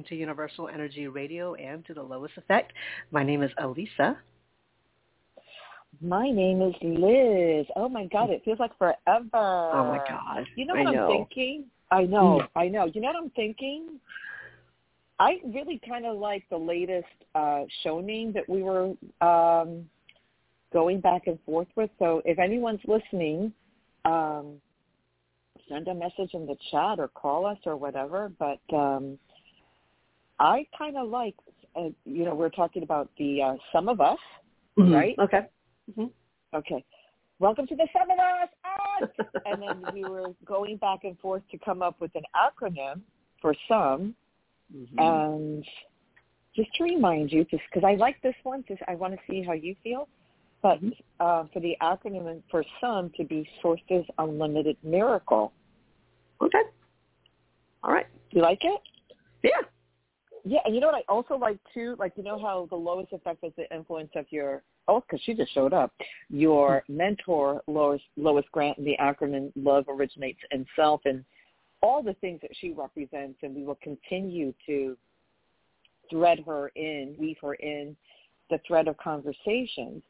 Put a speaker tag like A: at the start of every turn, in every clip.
A: Welcome to Universal Energy Radio and to the L.O.I.S. Effect. My name is Alyssa.
B: My name is Liz. Oh my God, it feels like forever.
A: Oh my God.
B: You know
A: I
B: what
A: know.
B: I'm thinking? I know,
A: Mm.
B: I know. You know what I'm thinking? I really kind of like the latest uh, show name that we were um, going back and forth with. So if anyone's listening, um, send a message in the chat or call us or whatever. But um, I kind of like, uh, you know, we're talking about the uh, some of us,
A: Mhm.
B: right?
A: Okay. hmm
B: Okay. Welcome to the Some of Us. Us! and then we were going back and forth to come up with an acronym for some.
A: Mhm.
B: And just to remind you, just because I like this one, just I want to see how you feel. But
A: Mhm.
B: uh, for the acronym for some to be Sources Unlimited Miracle.
A: okay. All right.
B: You like it?
A: Yeah.
B: Yeah, and you know what I also like too? Like you know how the L.O.I.S. effect is the influence of your oh, because she just showed up. Your mentor, Lois Lois Grant, and the acronym Love originates in self, and all the things that she represents, and we will continue to thread her in, weave her in the thread of conversations.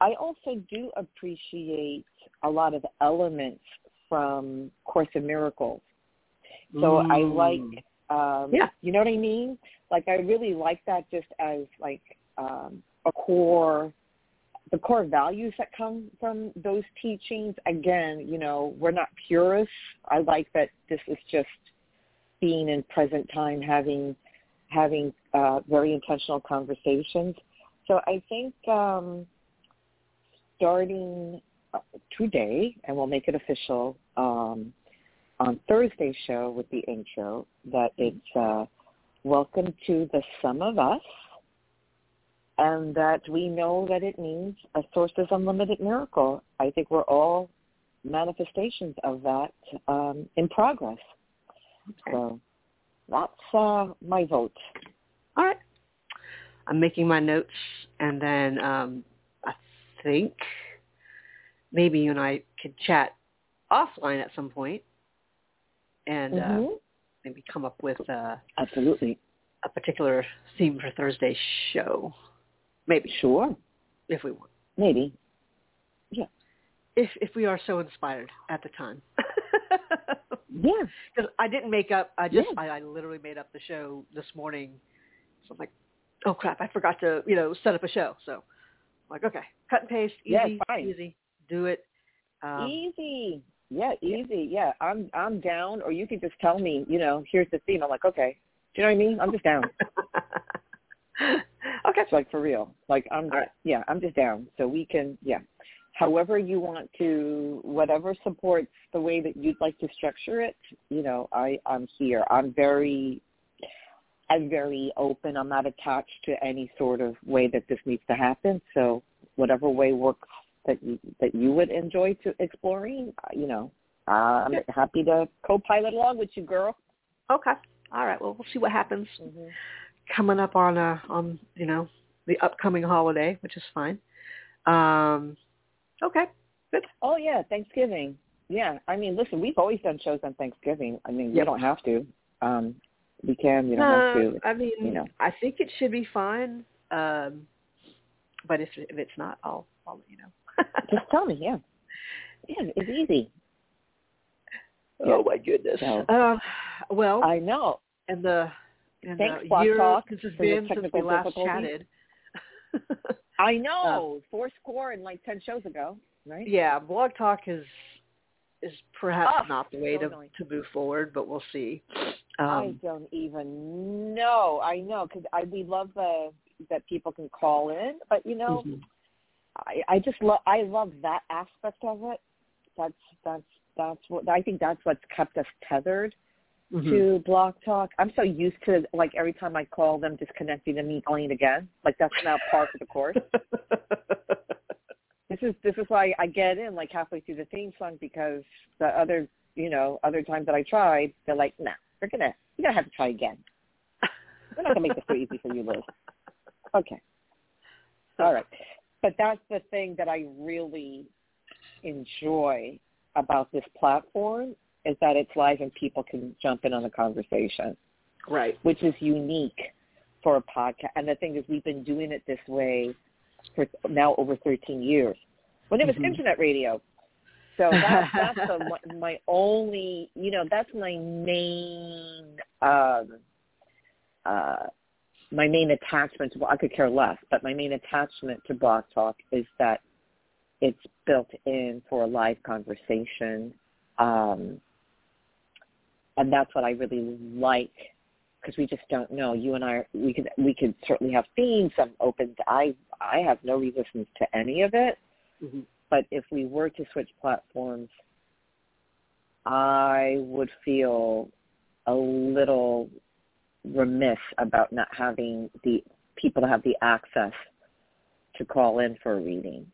B: I also do appreciate a lot of elements from Course in Miracles. So I like
A: Mm.
B: Um
A: Yeah.
B: you know what I mean? Like I really like that just as like um a core the core values that come from those teachings. Again, you know, we're not purists. I like that this is just being in present time having having uh very intentional conversations. So I think um starting today and we'll make it official um on Thursday's show with the intro that it's uh, welcome to the sum of us and that we know that it means a source's unlimited miracle. I think we're all manifestations of that um, in progress.
A: Okay.
B: So that's uh, my vote.
A: All right. I'm making my notes, and then um, I think maybe you and I could chat offline at some point and uh,
B: Mhm.
A: maybe come up with uh,
B: Absolutely.
A: a particular theme for Thursday's show. Maybe,
B: Sure.
A: if we want.
B: Maybe. Yeah.
A: If if we are so inspired at the time.
B: Yeah.
A: Because I didn't make up. I just
B: Yeah.
A: I, I literally made up the show this morning. So I'm like, oh crap, I forgot to you know set up a show. So I'm like, okay, cut and paste, easy,
B: Yeah, fine.
A: easy, do it. Um,
B: easy. Yeah, easy. Yeah, I'm I'm down. Or you can just tell me, you know, here's the theme. I'm like, okay. Do you know what I mean? I'm just down.
A: okay.
B: It's like for real. Like I'm
A: right.
B: yeah, I'm just down. So we can yeah. However you want to whatever supports the way that you'd like to structure it, you know, I, I'm here. I'm very I'm very open. I'm not attached to any sort of way that this needs to happen. So whatever way works that you that you would enjoy to exploring, uh, you know, I'm
A: Yeah.
B: happy to co-pilot along with you, girl.
A: Okay. All right. Well, we'll see what happens
B: Mm-hmm.
A: coming up on uh on you know the upcoming holiday, which is fine. Um. Okay. Good.
B: Oh yeah, Thanksgiving. Yeah, I mean, listen, we've always done shows on Thanksgiving. I mean, we
A: Yep.
B: don't have to. Um, we can. You don't have
A: Uh,
B: to.
A: I mean,
B: you know.
A: I think it should be fine. Um, but if if it's not, I'll I'll let you know.
B: Just tell me. Yeah. Yeah, it's easy.
A: oh my goodness.
B: So-
A: Um, well,
B: I know.
A: and the and
B: Thanks,
A: the
B: Blog
A: year
B: Talk,
A: since it's
B: for your
A: been since we last chatted.
B: I know. Four score and like ten shows ago, right?
A: yeah, Blog Talk is is perhaps
B: Ah,
A: not the way
B: so
A: to
B: annoying.
A: to move forward, but we'll see.
B: I
A: Um,
B: don't even know. I know because I we love the that people can call in, but you know,
A: mhm.
B: I, I just love I love that aspect of it. That's that's that's what I think that's what's kept us tethered
A: Mhm.
B: to Blog Talk. I'm so used to like every time I call them disconnecting and me calling again. Like that's now par for the course. This is this is why I get in like halfway through the theme song because the other you know other times that I tried they're like nah we're gonna you're gonna have to try again. We're not gonna make this so easy for you, Liz. Okay. All right. But that's the thing that I really enjoy about this platform is that it's live and people can jump in on the conversation,
A: Right.
B: which is unique for a podcast. And the thing is, we've been doing it this way for now over 13 years. When it was
A: Mhm.
B: internet radio, so that's that's the, my only, you know, that's my main, um, uh, my main attachment to. well, I could care less, but my main attachment to Blog Talk is that it's built in for a live conversation, um, and that's what I really like because we just don't know. You and I, we could we could certainly have themes. I'm open. To, I I have no resistance to any of it.
A: hmm
B: But if we were to switch platforms, I would feel a little remiss about not having the people to have the access to call in for a reading.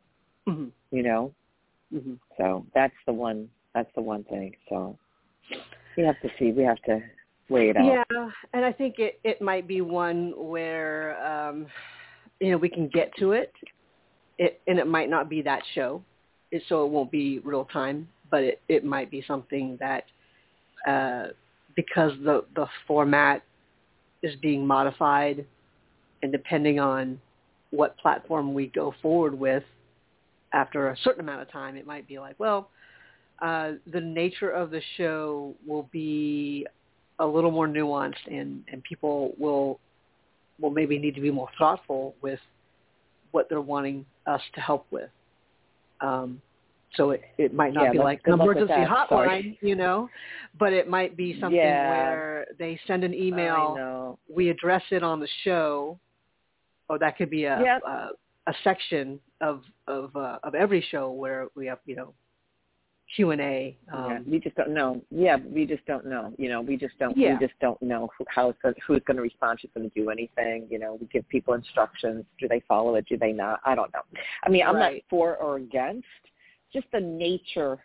A: hmm
B: You know,
A: hmm
B: so that's the one. That's the one thing. So we have to see. We have to weigh it out.
A: Yeah, and I think it it might be one where um, you know we can get to it, it and it might not be that show, it, so it won't be real time, but it it might be something that uh, because the the format is being modified, and depending on what platform we go forward with, after a certain amount of time, it might be like, well, uh, the nature of the show will be a little more nuanced and, and people will will maybe need to be more thoughtful with what they're wanting us to help with. Um, so it, it might not
B: Yeah,
A: be like an emergency hotline,
B: Sorry.
A: you know, but it might be something
B: Yeah.
A: where they send an email, we address it on the show, or that could be a
B: Yep.
A: a, a section of of uh, of every show where we have you know Q and A.
B: yeah,
A: Um,
B: we just don't know. Yeah, we just don't know. You know, we just don't.
A: Yeah.
B: We just don't know who, how it's who's going to respond. Who's going to do anything. You know, we give people instructions. Do they follow it? Do they not? I don't know. I mean, I'm
A: Right.
B: not for or against. Just the nature.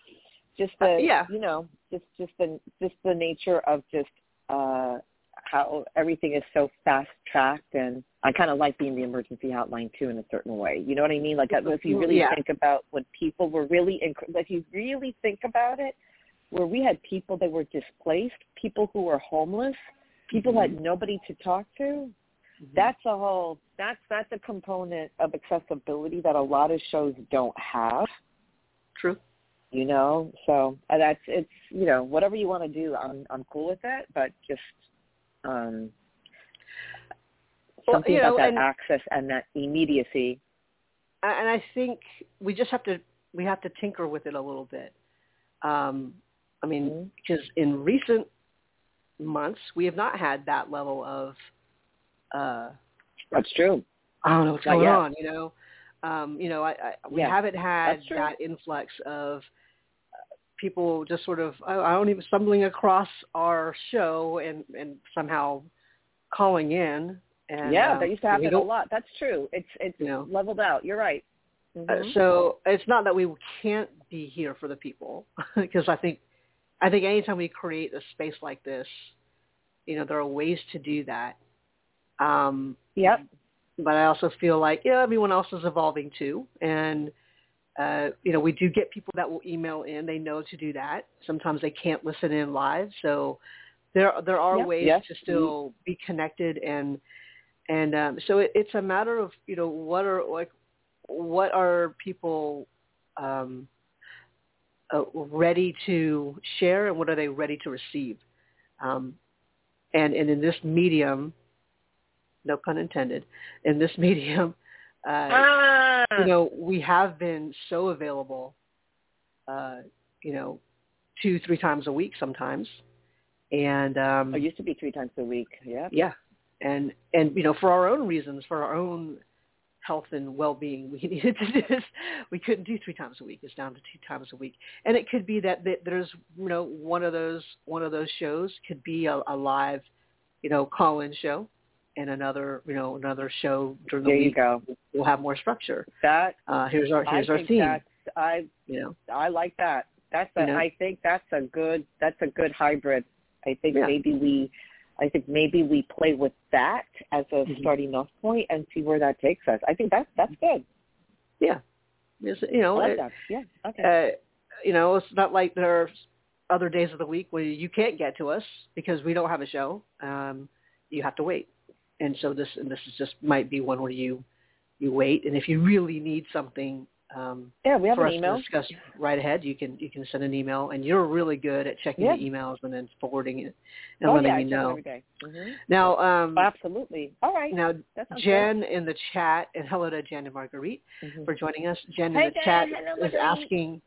B: Just the.
A: Uh, yeah.
B: You know, just just the just the nature of just uh how everything is so fast tracked and I kind of like being the emergency hotline too in a certain way. You know what I mean? Like if you really
A: Yeah.
B: think about when people were really, inc- if you really think about it, where we had people that were displaced, people who were homeless, people who had nobody to talk to. That's a whole. That's that's a component of accessibility that a lot of shows don't have.
A: True.
B: You know, so uh, that's it's you know whatever you want to do, I'm I'm cool with that, but just um
A: Well,
B: something
A: you
B: about
A: know,
B: that
A: and-
B: access and that immediacy.
A: and I think we just have to we have to tinker with it a little bit. Um, I mean, because in recent months we have not had that level of uh,
B: That's true.
A: I don't know what's
B: Not
A: going
B: yet.
A: on. You know, um, you know, I, I we
B: Yeah,
A: haven't had that influx of uh, people just sort of I, I don't even stumbling across our show and and somehow calling in. And,
B: yeah,
A: um,
B: that used to happen a lot. That's true. It's it's
A: You know.
B: leveled out. You're right.
A: Uh,
B: Mhm.
A: so it's not that we can't be here for the people because I think I think anytime we create a space like this, you know, there are ways to do that. Um,
B: yep.
A: But I also feel like yeah, everyone else is evolving too, and uh, you know, we do get people that will email in. They know to do that. Sometimes they can't listen in live, so there there are
B: Yep.
A: ways
B: Yes.
A: to still be connected and and um, so it, it's a matter of you know what are like what are people um, uh, ready to share and what are they ready to receive um, and and in this medium no pun intended in this medium uh,
B: Ah,
A: you know we have been so available uh, you know two three times a week sometimes. And um,
B: it used to be three times a week. Yeah.
A: yeah. And and you know for our own reasons for our own health and well-being we needed to do this. We couldn't do three times a week. It's down to two times a week. And it could be that, that there's you know one of those one of those shows could be a, a live you know call-in show and another you know another show during the
B: There you
A: week We'll have more structure
B: That
A: uh here's our
B: I
A: here's our
B: think
A: theme
B: that's I
A: you know
B: I like that. That's a,
A: You know?
B: I think that's a good that's a good hybrid. I think
A: Yeah.
B: maybe we I think maybe we play with that as a
A: Mhm.
B: starting off point and see where that takes us. I think that's that's good.
A: yeah It's- you
B: I
A: know
B: like
A: it-
B: that. Yeah. Okay.
A: uh, you know, it's not like there's other days of the week where you can't get to us because we don't have a show, um, you have to wait. And so this and this is just might be one where you you wait, and if you really need something um,
B: yeah, we have
A: for
B: an
A: us
B: email.
A: to discuss right ahead, you can you can send an email, and you're really good at checking
B: Yeah.
A: the emails and then forwarding it and
B: oh
A: letting
B: yeah, I
A: me
B: check it
A: know.
B: every day. Mm-hmm.
A: Now, um,
B: Absolutely. All right.
A: now
B: That sounds
A: Jen in the chat, and hello to Jen and Marguerite
B: good. Mhm.
A: for joining us. Jen
B: Hey,
A: in the
B: Jen.
A: chat
B: Hello,
A: is asking,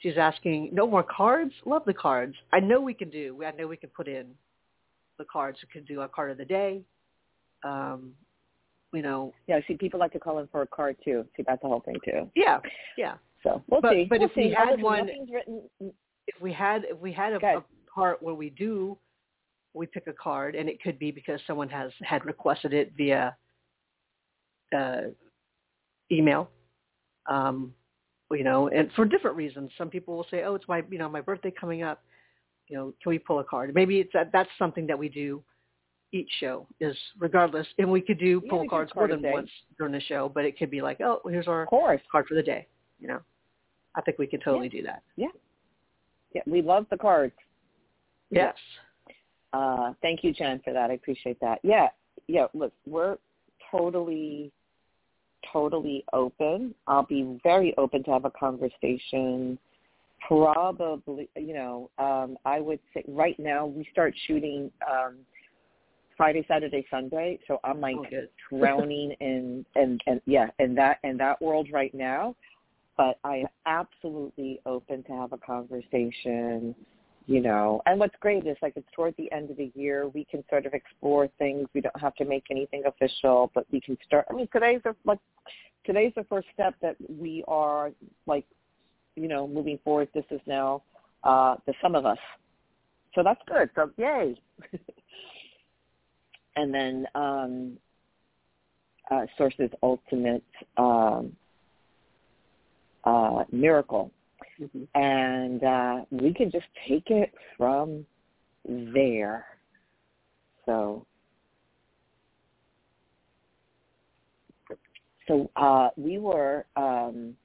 A: she's asking, no more cards? Love the cards. I know we can do. I know we can put in the cards. We could do a card of the day. Um, you know,
B: Yeah, see, people like to call in for a card too. See, that's the whole thing too.
A: yeah, yeah.
B: So we'll
A: But-
B: see.
A: but
B: we'll
A: if we
B: see.
A: had
B: Listen,
A: one-
B: written.
A: If we had, if we had a, a part where we do, we pick a card, and it could be because someone has had requested it via uh, email. Um, you know, and for different reasons. Some people will say, "Oh, it's my, you know, my birthday coming up. You know, can we pull a card?" Maybe it's that that's something that we do each show is regardless, and we could do
B: Yeah,
A: pull cards more than once during the show, but it could be like, "Oh, here's our card for the day." You know, I think we could totally do that.
B: Yeah, Yeah. we love the cards.
A: Yes.
B: Uh, thank you, Jen, for that. I appreciate that. Yeah, yeah. Look, we're totally, totally open. I'll be very open to have a conversation. Probably, you know, um, I would say right now we start shooting um, Friday, Saturday, Sunday. So I'm like
A: Oh,
B: drowning in and and yeah, in that in that world right now. But I am absolutely open to have a conversation you know. And what's great is like it's toward the end of the year we can sort of explore things. We don't have to make anything official but we can start i mean today's the like today's the first step that we are like you know moving forward. This is now uh the sum of us. So that's good. So yay and then um uh source's ultimate um uh miracle
A: Mhm.
B: and uh, we can just take it from there. So, so uh, we were um,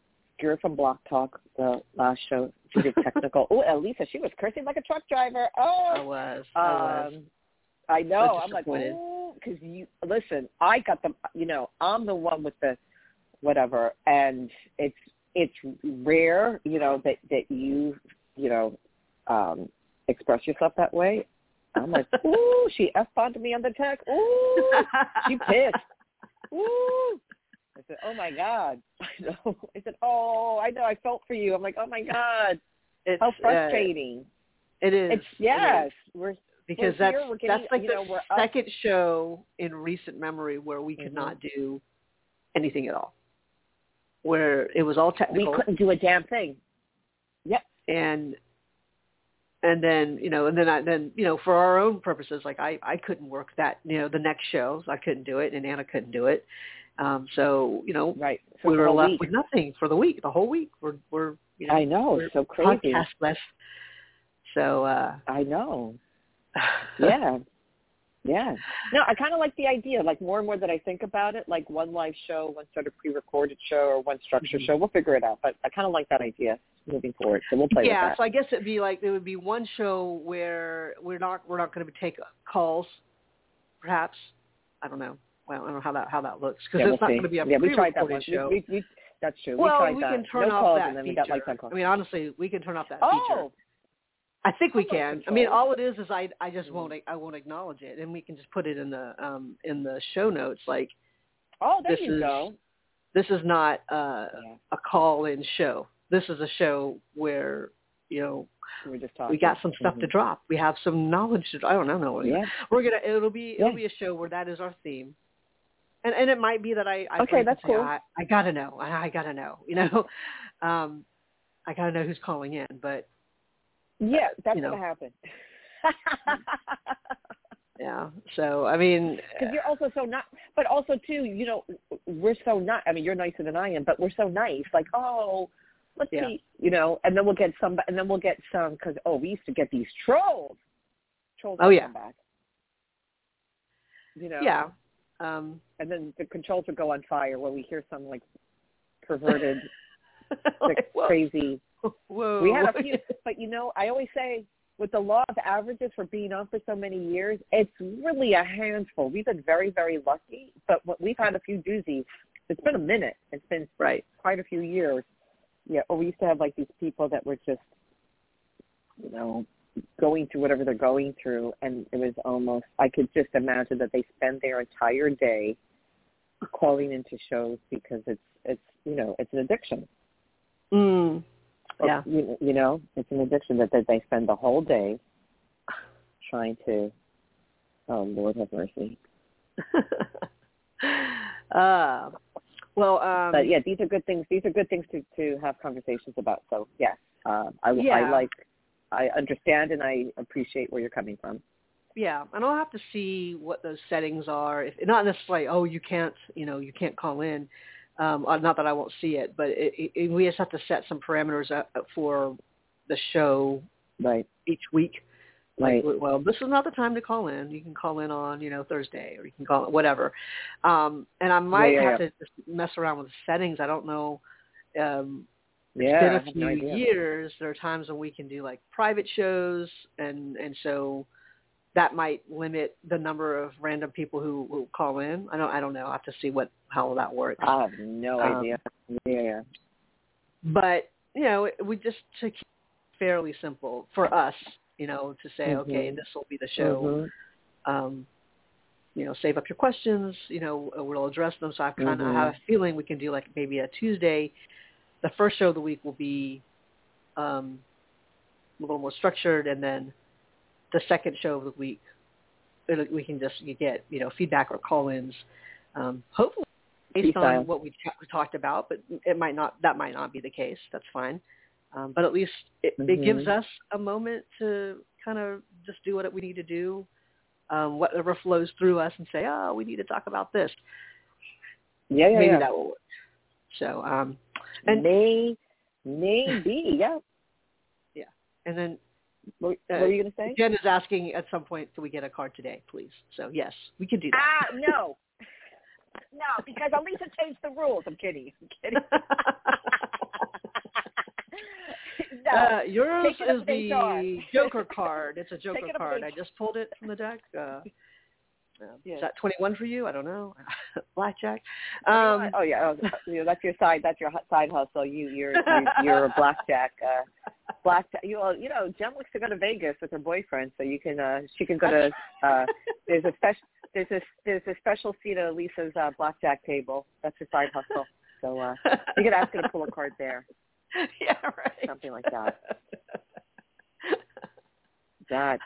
B: Gira from Blog Talk the last show. She did technical. oh, Alyssa, she was cursing like a truck driver.
A: I
B: Oh,
A: was. I was.
B: I know. I'm like, because you listen. I got the, you know, I'm the one with the whatever, and it's it's rare, you know, that that you, you know, um, express yourself that way. I'm like, ooh, she f bombed me on the text. Ooh, she pissed. Ooh. I said, oh my god. I know. I said, oh, I know. I felt for you. I'm like, oh my god,
A: It's,
B: how
A: uh,
B: frustrating.
A: it is.
B: it's
A: It is.
B: yes, we're
A: because that's
B: getting-
A: that's like the
B: know, we're up-
A: second show in recent memory where we could
B: Mhm.
A: not do anything at all, where it was all technical.
B: we couldn't do a damn thing. Yep.
A: and and then you know and then I then you know for our own purposes like I I couldn't work that you know the next shows I couldn't do it and Anna couldn't do it, um so you know
B: Right. For
A: we were left
B: week.
A: with nothing for the week the whole week we're we're you know
B: I know. It's so crazy.
A: podcastless so uh
B: I know. Yeah. Yeah. No, I kind of like the idea. Like more and more that I think about it, like one live show, one sort of pre-recorded show, or one structured
A: Mhm.
B: show. We'll figure it out. But I kind of like that idea moving forward. So we'll play
A: that.
B: yeah,
A: so. I guess it'd be like there would be one show where we're not we're not going to take calls, perhaps. I don't know. Well, I don't know how that how that looks because
B: yeah,
A: it's
B: we'll
A: not going to be a
B: yeah, we tried that
A: pre-recorded
B: one.
A: show.
B: We, we, we, that's true.
A: well,
B: we tried
A: we
B: that.
A: can turn
B: no
A: off that
B: and then we
A: feature.
B: got like 10 calls.
A: I mean, honestly, we can turn off that feature. I think we can. I mean, all it is is I I just
B: Mhm.
A: won't I won't acknowledge it, and we can just put it in the um in the show notes. Like
B: oh, there
A: this
B: you
A: is
B: go.
A: this is not uh,
B: Yeah,
A: a call-in show. This is a show where you know
B: we were just talking.
A: we got some stuff to
B: Mhm.
A: drop. We have some knowledge to. I don't know.
B: Yeah.
A: We're gonna. It'll be. It'll be a show where that is our theme, and and it might be that I. I
B: Okay, that's
A: say,
B: cool.
A: I, I gotta know. I, I gotta know. You know, um, I gotta know who's calling in. But
B: Yeah, that's
A: you know.
B: gonna happen.
A: yeah. So I mean,
B: Because you're also so not, but also too, you know, we're so not. I mean, you're nicer than I am, but we're so nice. Like, oh, let's
A: Yeah.
B: see, you know, and then we'll get some, and then we'll get some because oh, we used to get these trolls. Trolls.
A: Oh, yeah.
B: come back. You know.
A: yeah. Um,
B: And then the controls would go on fire when we hear some like perverted,
A: like,
B: crazy.
A: whoa.
B: We had a few, but you know, I always say with the law of averages for being on for so many years, it's really a handful. We've been very, very lucky, but we've had a few doozies. It's been a minute. It's been
A: right
B: quite a few years. Yeah, or we used to have like these people that were just, you know, going through whatever they're going through, and it was almost I could just imagine that they spend their entire day calling into shows because it's it's you know it's an addiction.
A: Mm. Yeah.
B: You, you know, it's an addiction that, that they spend the whole day trying to. Oh Lord, have mercy.
A: uh, well, um,
B: but yeah, these are good things. These are good things to to have conversations about. So yes, uh, I,
A: yeah.
B: I like, I understand and I appreciate where you're coming from.
A: Yeah, and I'll have to see what those settings are. If not necessarily, oh, you can't, you know, you can't call in. Um, uh, not that I won't see it, but it, it, we just have to set some parameters up for the show
B: right
A: each week.
B: Right.
A: Like, well, this is not the time to call in. You can call in on, you know, Thursday or you can call it whatever. Um, and I might
B: yeah, yeah,
A: have
B: yeah.
A: to just mess around with the settings. I don't know. Um,
B: yeah,
A: it's been a few
B: no
A: years. There are times when we can do like private shows, and and so that might limit the number of random people who will call in. I don't I don't know. I have to see what how that works.
B: I have no
A: Um,
B: idea. Yeah.
A: But you know, we just to keep it fairly simple for us. You know, to say
B: Mhm.
A: okay, this will be the show.
B: Mhm.
A: Um, you know, save up your questions. You know, we'll address them. So I kind of
B: Mhm.
A: have a feeling we can do like maybe a Tuesday. The first show of the week will be um, a little more structured, and then the second show of the week, we can just you get you know feedback or call-ins. Um, hopefully, based on what we ta- talked about, but it might not. That might not be the case. That's fine. Um, but at least it, it
B: Mhm.
A: gives us a moment to kind of just do what we need to do, um, whatever flows through us, and say, oh, we need to talk about this.
B: Yeah, yeah,
A: Maybe
B: yeah.
A: that will work. So, um, and
B: May, maybe, yeah, yeah.
A: and then
B: What,
A: Uh,
B: what were you going to say?
A: Jen is asking at some point, can we get a card today, please? So yes, we can do that.
B: Ah, no. No, because Alyssa changed the rules. I'm kidding. I'm kidding. no.
A: Uh, yours
B: Take it up
A: is
B: with
A: the Joker card. It's a Joker
B: it
A: card. I just pulled it from the deck. Uh,
B: Yeah.
A: Is that 21 for you? I don't know. Blackjack.
B: Um, oh yeah, oh, you know, that's your side. That's your side hustle. You, you're, you're, you're a blackjack. Uh, blackjack. You, well, you know, Jen likes to go to Vegas with her boyfriend, so you can, uh, she can go to. Uh, there's a special, there's a, there's a special seat at Lisa's uh, blackjack table. That's her side hustle. So uh, you could ask her to pull a card there,
A: yeah, right.
B: something like that. That's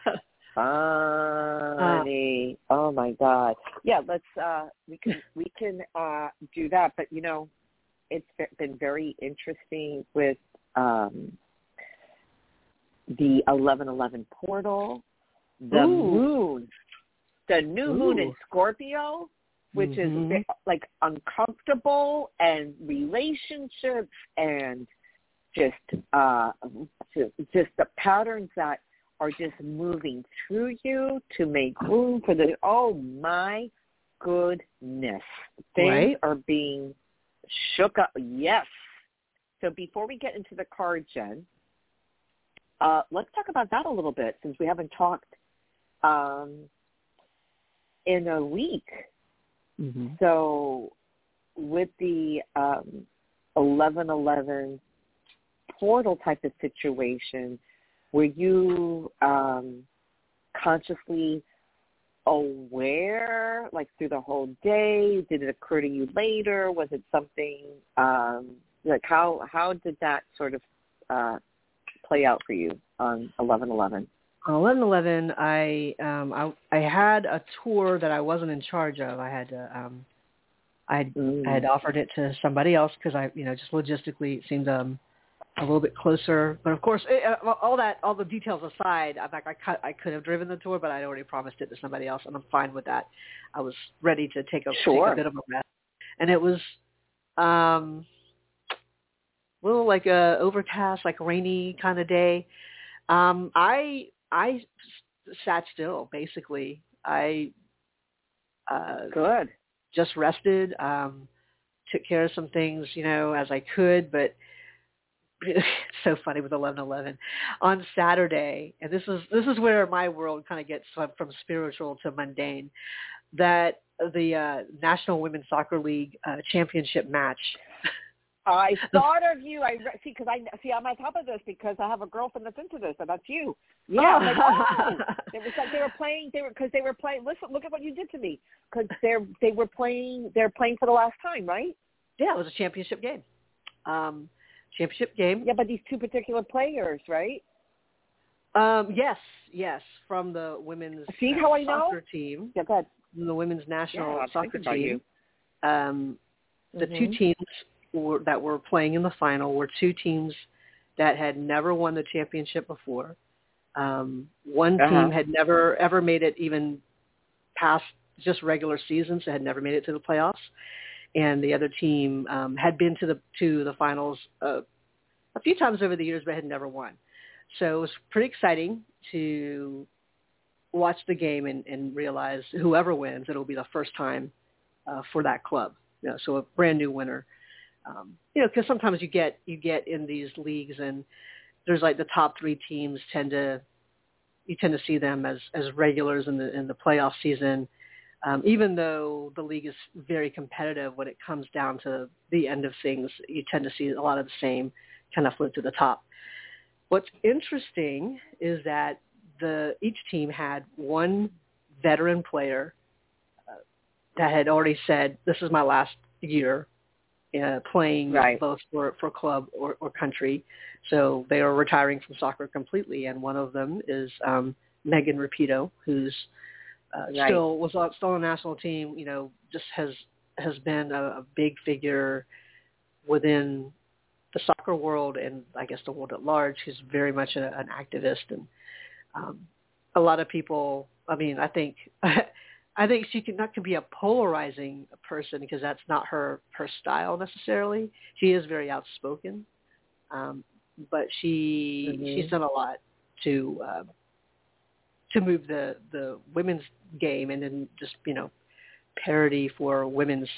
B: funny. oh my god. Yeah, let's. uh We can we can uh do that. But you know, it's been very interesting with um the eleven eleven portal, the
A: Ooh.
B: moon, the new moon in Scorpio, which
A: Mhm.
B: is like uncomfortable and relationships and just uh just the patterns that are just moving through you to make room for the oh my goodness things
A: Right.
B: are being shook up yes so before we get into the card jen uh let's talk about that a little bit since we haven't talked um in a week
A: Mhm.
B: so with the um, 1111 portal type of situation, were you um, consciously aware, like through the whole day? Did it occur to you later? Was it something um, like how how did that sort of uh, play out for you on 1111?
A: On 1111, I um I I had a tour that I wasn't in charge of. I had to um I had
B: Mm.
A: I had offered it to somebody else because I you know just logistically it seemed um a little bit closer. But of course, it, uh, all that all the details aside, I'm like I could I could have driven the tour, but I'd already promised it to somebody else, and I'm fine with that. I was ready to take a
B: Sure.
A: take a bit of a rest, and it was um a little like a overcast, like rainy kind of day. Um, I I sat still basically. I uh,
B: Good.
A: just rested, um, took care of some things, you know, as I could, but so funny with eleven eleven on Saturday, and this is this is where my world kind of gets from, from spiritual to mundane. That the uh, National Women's Soccer League uh, championship match.
B: I thought of you. I see because I see I'm on top of this because I have a girlfriend that's into this, and that's you. Yeah, like, oh. it was like they were playing. They were because they were playing. Listen, look at what you did to me. Because they're they were playing. They're playing for the last time, right?
A: Yeah, it was a championship game. Um, championship game.
B: Yeah, but these two particular players, right?
A: Um, yes, yes, from the women's
B: See how I
A: soccer
B: know?
A: team.
B: Yeah, go ahead.
A: The women's national
B: Yeah,
A: soccer team.
B: you.
A: Um, the two
B: Mhm.
A: teams were, that were playing in the final were two teams that had never won the championship before. Um, one
B: Uh-huh.
A: team had never ever made it even past just regular seasons. It had never made it to the playoffs, and the other team um, had been to the to the finals uh, a few times over the years, but had never won. So it was pretty exciting to watch the game and, and realize whoever wins, it'll be the first time uh, for that club. You know, so a brand new winner. Um, you know, because sometimes you get you get in these leagues and there's like the top three teams tend to you tend to see them as as regulars in the in the playoff season. Um, even though the league is very competitive when it comes down to the end of things, you tend to see a lot of the same kind of float to the top. What's interesting is that the each team had one veteran player uh, that had already said, "This is my last year uh, playing
B: Right.
A: both for for club or, or country." So they are retiring from soccer completely, and one of them is um, Megan Rapinoe, who's uh,
B: Right.
A: still was on, still on the national team. You know, just has has been a, a big figure within the soccer world and I guess the world at large. She's very much a, an activist, and um, a lot of people. I mean, I think I think she can not can be a polarizing person because that's not her her style necessarily. She is very outspoken, um, but she
B: Mhm.
A: she's done a lot to uh, to move the the women's game and then just you know parity for women's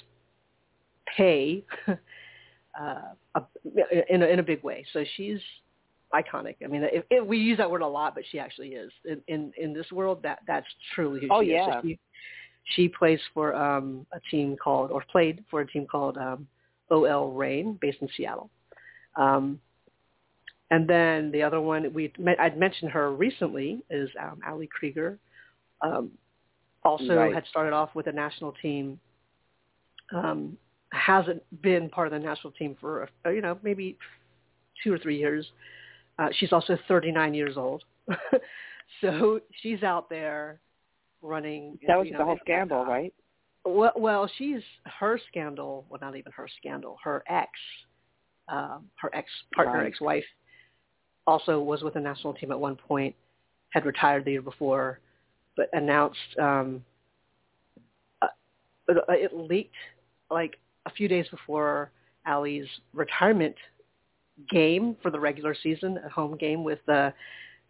A: pay uh, a- in a, in a big way. So she's iconic. I mean, if, if we use that word a lot, but she actually is in in, in this world. That that's truly who
B: Oh,
A: she is.
B: yeah.
A: So she, she plays for um, a team called, or played for a team called um, OL Reign, based in Seattle. Um, and then the other one we I'd mentioned her recently is um, Ali Krieger. Um, also
B: Right.
A: had started off with a national team. Um, hasn't been part of the national team for uh, you know maybe two or three years. Uh, she's also 39 years old, so she's out there running.
B: That was
A: you
B: the whole scandal,
A: uh,
B: right?
A: Well, well, she's her scandal. Well, not even her scandal. Her ex, um, her ex partner,
B: Right.
A: ex-wife, also was with the national team at one point. Had retired the year before, but announced um, uh, it leaked like a few days before Ali's retirement game for the regular season, a home game with uh,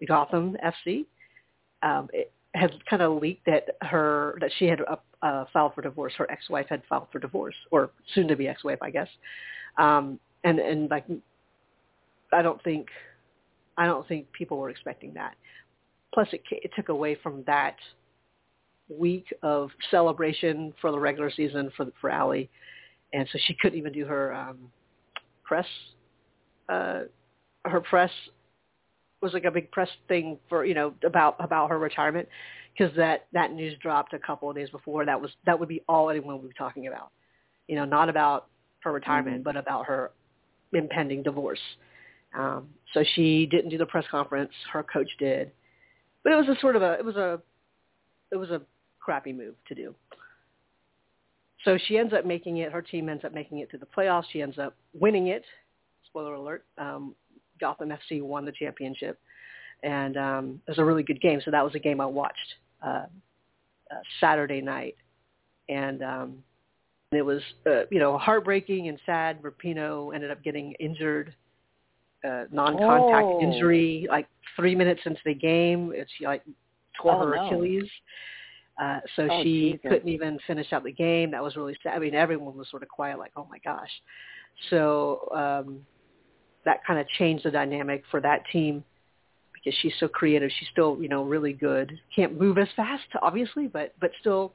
A: Gotham FC. Um, it had kind of leaked that her that she had uh, uh, filed for divorce. Her ex-wife had filed for divorce, or soon-to-be ex-wife, I guess. Um, and and like, I don't think, I don't think people were expecting that. Plus, it, it took away from that week of celebration for the regular season for for Ali, and so she couldn't even do her um, press. Uh, her press was like a big press thing for you know about about her retirement because that that news dropped a couple of days before. That was that would be all anyone would be talking about. You know, not about her retirement,
B: Mhm.
A: but about her impending divorce. Um, so she didn't do the press conference. Her coach did, but it was a sort of a it was a it was a crappy move to do. So she ends up making it. Her team ends up making it to the playoffs. She ends up winning it. Spoiler alert: um, Gotham FC won the championship, and um, it was a really good game. So that was a game I watched uh, uh, Saturday night, and um, it was uh, you know heartbreaking and sad. Rapinoe ended up getting injured, uh, non-contact
B: Oh.
A: injury, like three minutes into the game. She like tore
B: Oh,
A: her
B: no.
A: Achilles. Uh, so
B: Oh,
A: she
B: Jesus.
A: couldn't even finish out the game. That was really sad. I mean, everyone was sort of quiet, like, "Oh my gosh." So um, that kind of changed the dynamic for that team because she's so creative. She's still, you know, really good. Can't move as fast, obviously, but but still,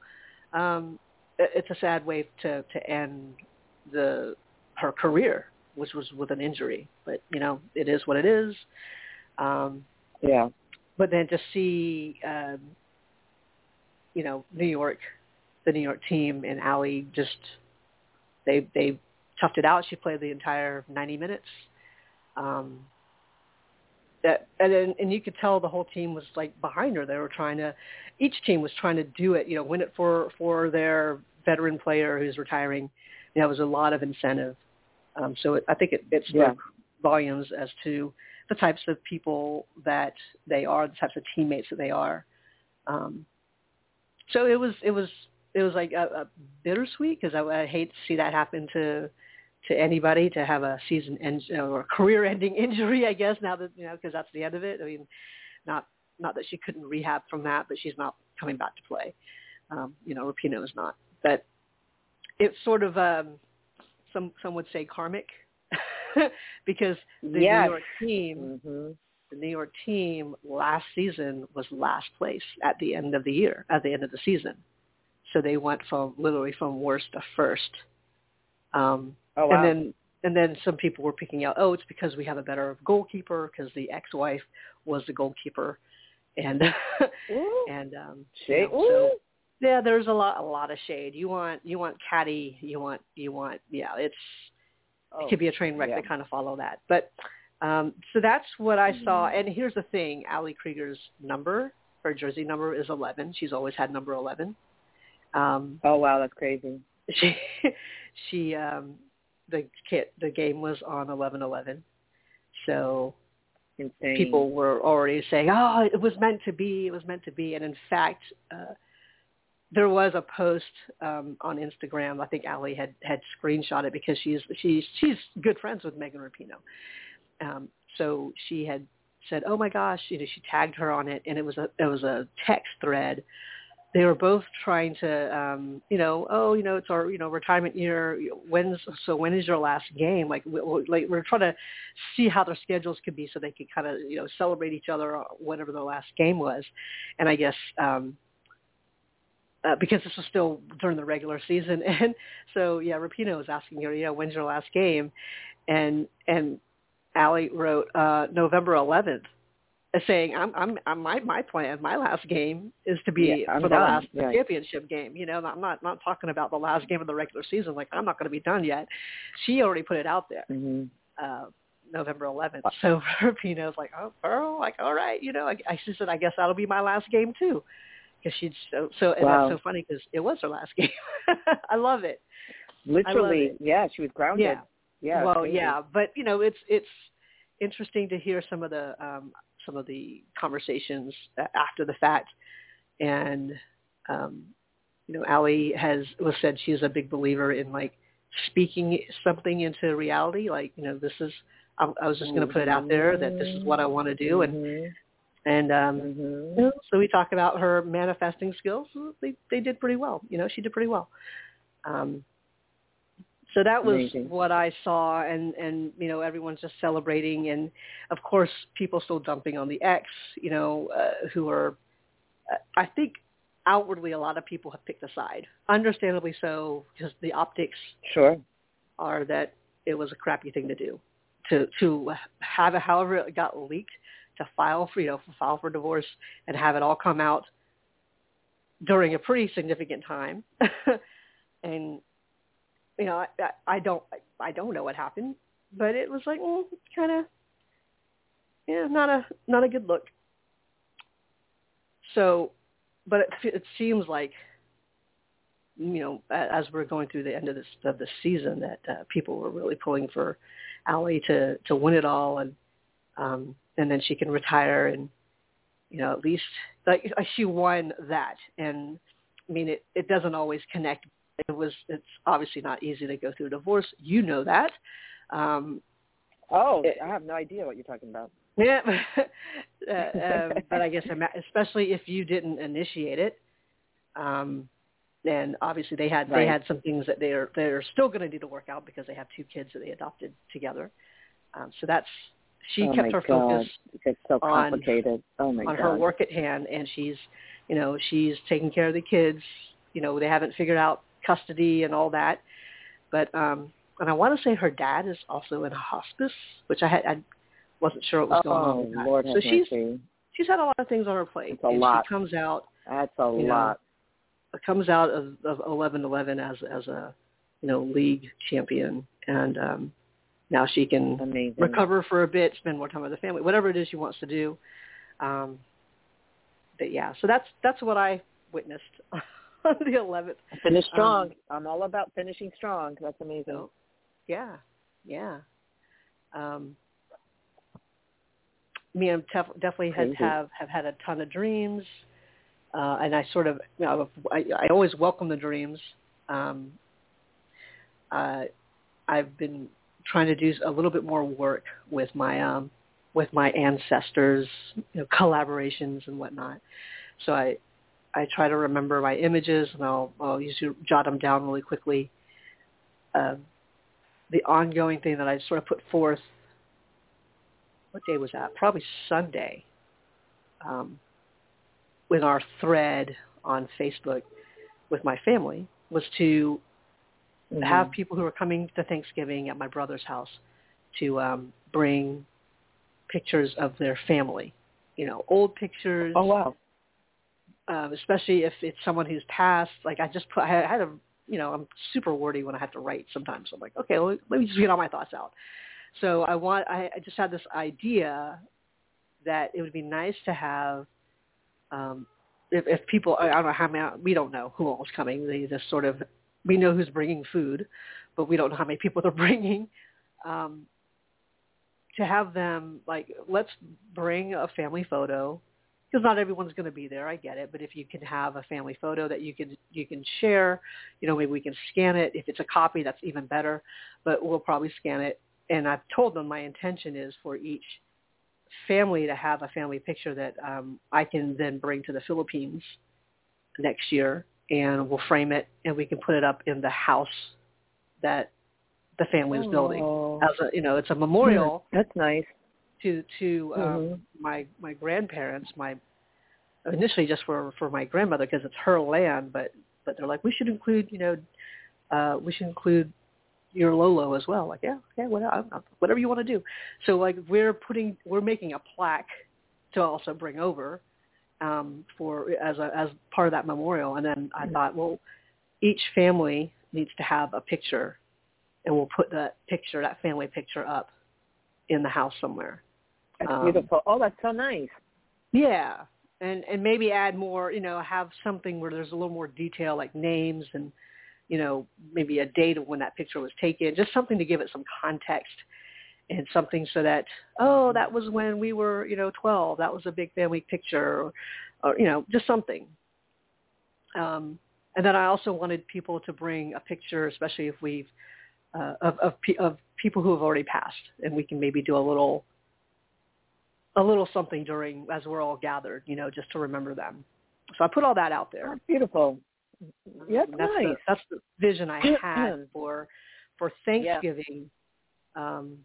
A: um, it's a sad way to to end the her career, which was with an injury. But you know, it is what it is. Um,
B: yeah.
A: But then to see, um, you know, New York, the New York team and Ali just they they toughed it out. She played the entire 90 minutes. Um, that and then, and you could tell the whole team was like behind her. They were trying to, each team was trying to do it. You know, win it for for their veteran player who's retiring. You know, it was a lot of incentive. Um, so it, I think it, it spoke yeah. volumes as to the types of people that they are, the types of teammates that they are. Um, so it was it was it was like a, a bittersweet because I, I hate to see that happen to to anybody to have a season end or a career-ending injury. I guess now that you know because that's the end of it. I mean, not not that she couldn't rehab from that, but she's not coming back to play. Um, you know, Rapinoe is not. But it's sort of um, some some would say karmic because the
B: yes.
A: New York team,
B: mm-hmm.
A: the New York team last season was last place at the end of the year, at the end of the season. So they went from literally from worst to first. Um,
B: oh, wow.
A: And then and then some people were picking out, oh, it's because we have a better goalkeeper because the ex-wife was the goalkeeper, and and um,
B: you
A: know, so yeah, there's a lot a lot of shade. You want you want caddy, you want you want yeah, it's
B: oh,
A: it could be a train wreck
B: yeah.
A: to kind of follow that. But um, so that's what I
B: Mm-hmm.
A: saw. And here's the thing: Ali Krieger's number, her jersey number is 11. She's always had number 11. Um,
B: Oh wow, that's crazy.
A: she she um, the kit the game was on 11-11. So
B: Insane.
A: people were already saying, "Oh, it was meant to be. It was meant to be." And in fact, uh, there was a post um, on Instagram. I think Ali had had screenshot it because she's she's she's good friends with Megan Rapinoe. Um, so she had said, "Oh my gosh," you know, she tagged her on it, and it was a it was a text thread. They were both trying to, um, you know, oh, you know, it's our, you know, retirement year. When's so? When is your last game? Like, we, like we're trying to see how their schedules could be, so they could kind of, you know, celebrate each other whatever their last game was. And I guess um, uh, because this was still during the regular season, and so yeah, Rapinoe was asking her, you know, when's your last game, and and Ali wrote uh, November 11th, uh, saying, I'm, I'm, I'm my my plan, my last game is to be
B: Yeah,
A: for the
B: done.
A: last
B: Right.
A: championship game. You know, I'm not not talking about the last game of the regular season. Like I'm not going to be done yet. She already put it out there.
B: hmm
A: Uh, November 11th. So Rapinoe's like, oh, girl, like, all right, you know, I, I she said, I guess that'll be my last game too, because she'd so so and
B: Wow.
A: that's so funny because it was her last game. I love it.
B: Literally,
A: it.
B: yeah, she was grounded.
A: Yeah.
B: Yeah.
A: well,
B: crazy.
A: yeah, but you know, it's it's interesting to hear some of the um, some of the conversations after the fact, and um, you know, Ali has was said she's a big believer in like speaking something into reality. Like, you know, this is I, I was just going to put it out there that this is what I want to do, and
B: Mhm.
A: And um,
B: Mhm.
A: know, so we talk about her manifesting skills. They they did pretty well. You know, she did pretty well. Um, so that was
B: Amazing.
A: what I saw, and and you know everyone's just celebrating, and of course people still dumping on the ex, you know, uh, who are, uh, I think outwardly a lot of people have picked a side, understandably so, because the optics
B: Sure.
A: are that it was a crappy thing to do, to to have it however it got leaked, to file for you know file for divorce and have it all come out during a pretty significant time, and you know I, I- don't I don't know what happened, but it was like mm, kind of yeah not a not a good look. So, but it, it seems like you know, as we're going through the end of this of the season, that uh, people were really pulling for Ali to to win it all, and um, and then she can retire, and you know, at least like uh, she won that, and I mean, it it doesn't always connect. It was it's obviously not easy to go through a divorce. You know that. Um,
B: Oh,
A: It-
B: I have no idea what you're talking about.
A: yeah, uh, um, but I guess especially if you didn't initiate it, um, and obviously they had they had some things that they're they're still going to need to work out because they have two kids that they adopted together. Um, so that's she
B: oh
A: kept her
B: God.
A: focus
B: it's so
A: on-
B: complicated. oh
A: on
B: God.
A: her work at hand, and she's, you know, she's taking care of the kids. You know, they haven't figured out custody and all that, but um, and I want to say her dad is also in hospice, which I had I wasn't sure what was going on.
B: Oh. Lord
A: so she's
B: mercy.
A: she's had a lot of things on her plate.
B: It's a
A: and
B: lot.
A: She comes out
B: That's a
A: you know,
B: lot.
A: comes out of, of eleven eleven as as a you know league champion, and um, now she can
B: Amazing.
A: recover for a bit, spend more time with the family, whatever it is she wants to do. Um, but yeah, so that's that's what I witnessed on the 11th.
B: Finish strong.
A: Um,
B: I'm all about finishing strong. That's amazing.
A: So yeah, yeah. Um, me and Tef definitely had have have had a ton of dreams, uh, and I sort of you know I, I always welcome the dreams. Um, uh, I've been trying to do a little bit more work with my um, with my ancestors, you know, collaborations and whatnot. So I I try to remember my images, and I'll I'll usually jot them down really quickly. Um, the ongoing thing that I sort of put forth. What day was that? Probably Sunday. Um, with our thread on Facebook with my family was to
B: Mhm.
A: have people who are coming to Thanksgiving at my brother's house to um, bring pictures of their family. You know, old pictures,
B: Oh wow.
A: um, especially if it's someone who's passed. Like I just put, I had a, you know, I'm super wordy when I have to write sometimes. I'm like, okay, well, let me just get all my thoughts out. So I want, I, I just had this idea that it would be nice to have, um, if, if people, I don't know how many, we don't know who all is coming. They just sort of, we know who's bringing food, but we don't know how many people they're bringing. Um, to have them like, let's bring a family photo because not everyone's going to be there. I get it, but if you can have a family photo that you can you can share, you know, maybe we can scan it. If it's a copy, that's even better. But we'll probably scan it. And I've told them my intention is for each family to have a family picture that um, I can then bring to the Philippines next year, and we'll frame it and we can put it up in the house that the family is building
B: Oh.
A: as a you know it's a memorial
B: That's nice.
A: to to um,
B: Mhm.
A: my my grandparents, my initially just for for my grandmother because it's her land, but but they're like we should include you know uh, we should include your Lolo as well. Like yeah, okay, whatever, whatever you want to do. So like we're putting we're making a plaque to also bring over um, for as a as part of that memorial. And then I thought, well, each family needs to have a picture, and we'll put that picture, that family picture, up in the house somewhere.
B: That's
A: Um,
B: beautiful. Oh, that's so nice.
A: Yeah, and and maybe add more. You know, have something where there's a little more detail, like names and you know maybe a date of when that picture was taken. Just something to give it some context and something so that oh that was when we were you know 12. That was a big family picture, or, or you know just something. Um, and then I also wanted people to bring a picture, especially if we've uh, of of, of people who have already passed, and we can maybe do a little a little something during as we're all gathered, you know, just to remember them. So I put all that out there.
B: That's beautiful. Yeah,
A: that's
B: nice.
A: the, that's the vision I had for for Thanksgiving. Um,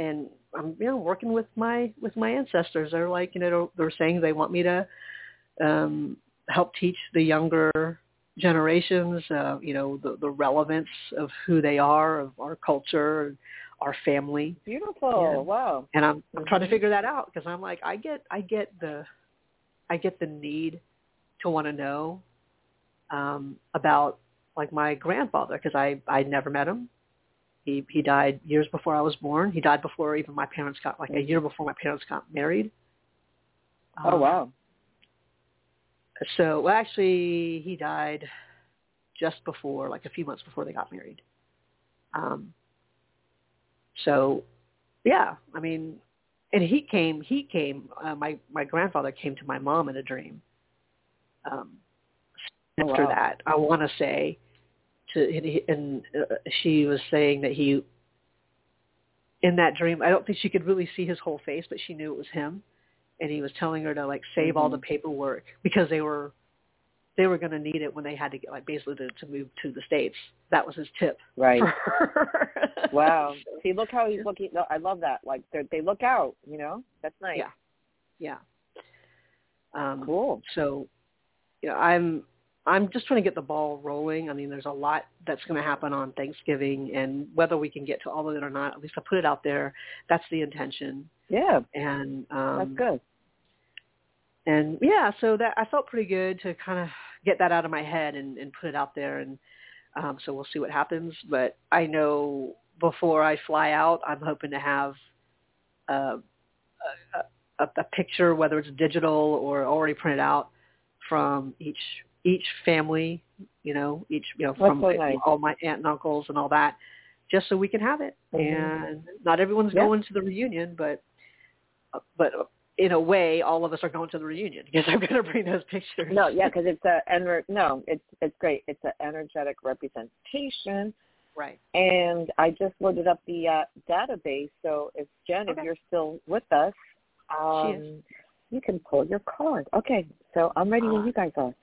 A: and I'm you know working with my with my ancestors. They're like you know they're saying they want me to um, help teach the younger generations, uh, you know, the, the relevance of who they are, of our culture, our family
B: Beautiful. Wow.
A: and I'm I'm trying to
B: Mhm.
A: figure that out because I'm like I get I get the I get the need to want to know um about like my grandfather because I I never met him. He he died years before I was born. He died before even my parents got like a year before my parents got married.
B: Oh
A: Um,
B: wow.
A: So well, actually, he died just before, like a few months before they got married. Um, so, yeah, I mean, and he came. He came. Uh, my my grandfather came to my mom in a dream. Um,
B: Oh,
A: after
B: wow.
A: that, I want to say, to and, uh, she was saying that he, in that dream, I don't think she could really see his whole face, but she knew it was him and he was telling her to like save all the
B: Mhm.
A: paperwork because they were they were going to need it when they had to get like basically to, to move to the states. That was his tip.
B: Right. Wow. See, look how he's looking. No, I love that. Like they they look out. You know, that's nice.
A: Yeah. Yeah. Um,
B: Cool.
A: So, you know, I'm I'm just trying to get the ball rolling. I mean, there's a lot that's going to happen on Thanksgiving, and whether we can get to all of it or not, at least I put it out there. That's the intention,
B: Yeah,
A: and
B: that's
A: um,
B: good.
A: and yeah, so that I felt pretty good to kind of get that out of my head and, and put it out there, and um, so we'll see what happens. But I know before I fly out, I'm hoping to have a, a, a picture, whether it's digital or already printed out, from each each family, you know, each you know from
B: so nice.
A: all my aunt and uncles and all that, just so we can have it.
B: Mhm.
A: And not everyone's
B: Yeah.
A: going to the reunion, but uh, but in a way, all of us are going to the reunion because I'm going to bring those pictures.
B: No, yeah, because it's a ener- no, it's it's great. It's an energetic representation,
A: right.
B: and I just loaded up the uh, database. So if Jen,
A: Okay.
B: if you're still with us, um, you can pull your card. Okay, so I'm ready when
A: Uh,
B: you guys are.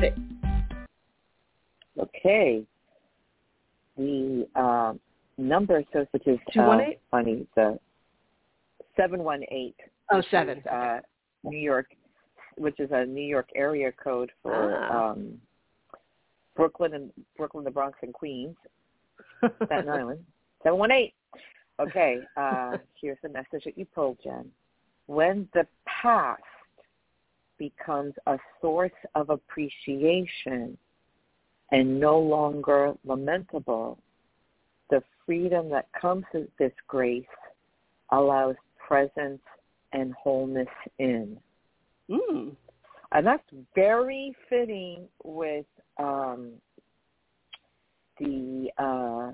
A: Six.
B: Okay. The um, number associated uh,
A: 218?
B: funny the seven one eight.
A: Oh, seven.
B: Uh, New York, which is a New York area code for
A: Ah.
B: um, Brooklyn and Brooklyn, the Bronx, and Queens, Staten Island. Seven one eight. Okay. Uh, here's the message that you pulled, Jen. When the past becomes a source of appreciation and no longer lamentable, the freedom that comes with this grace allows presence and wholeness in.
A: Mm.
B: And that's very fitting with um, the uh,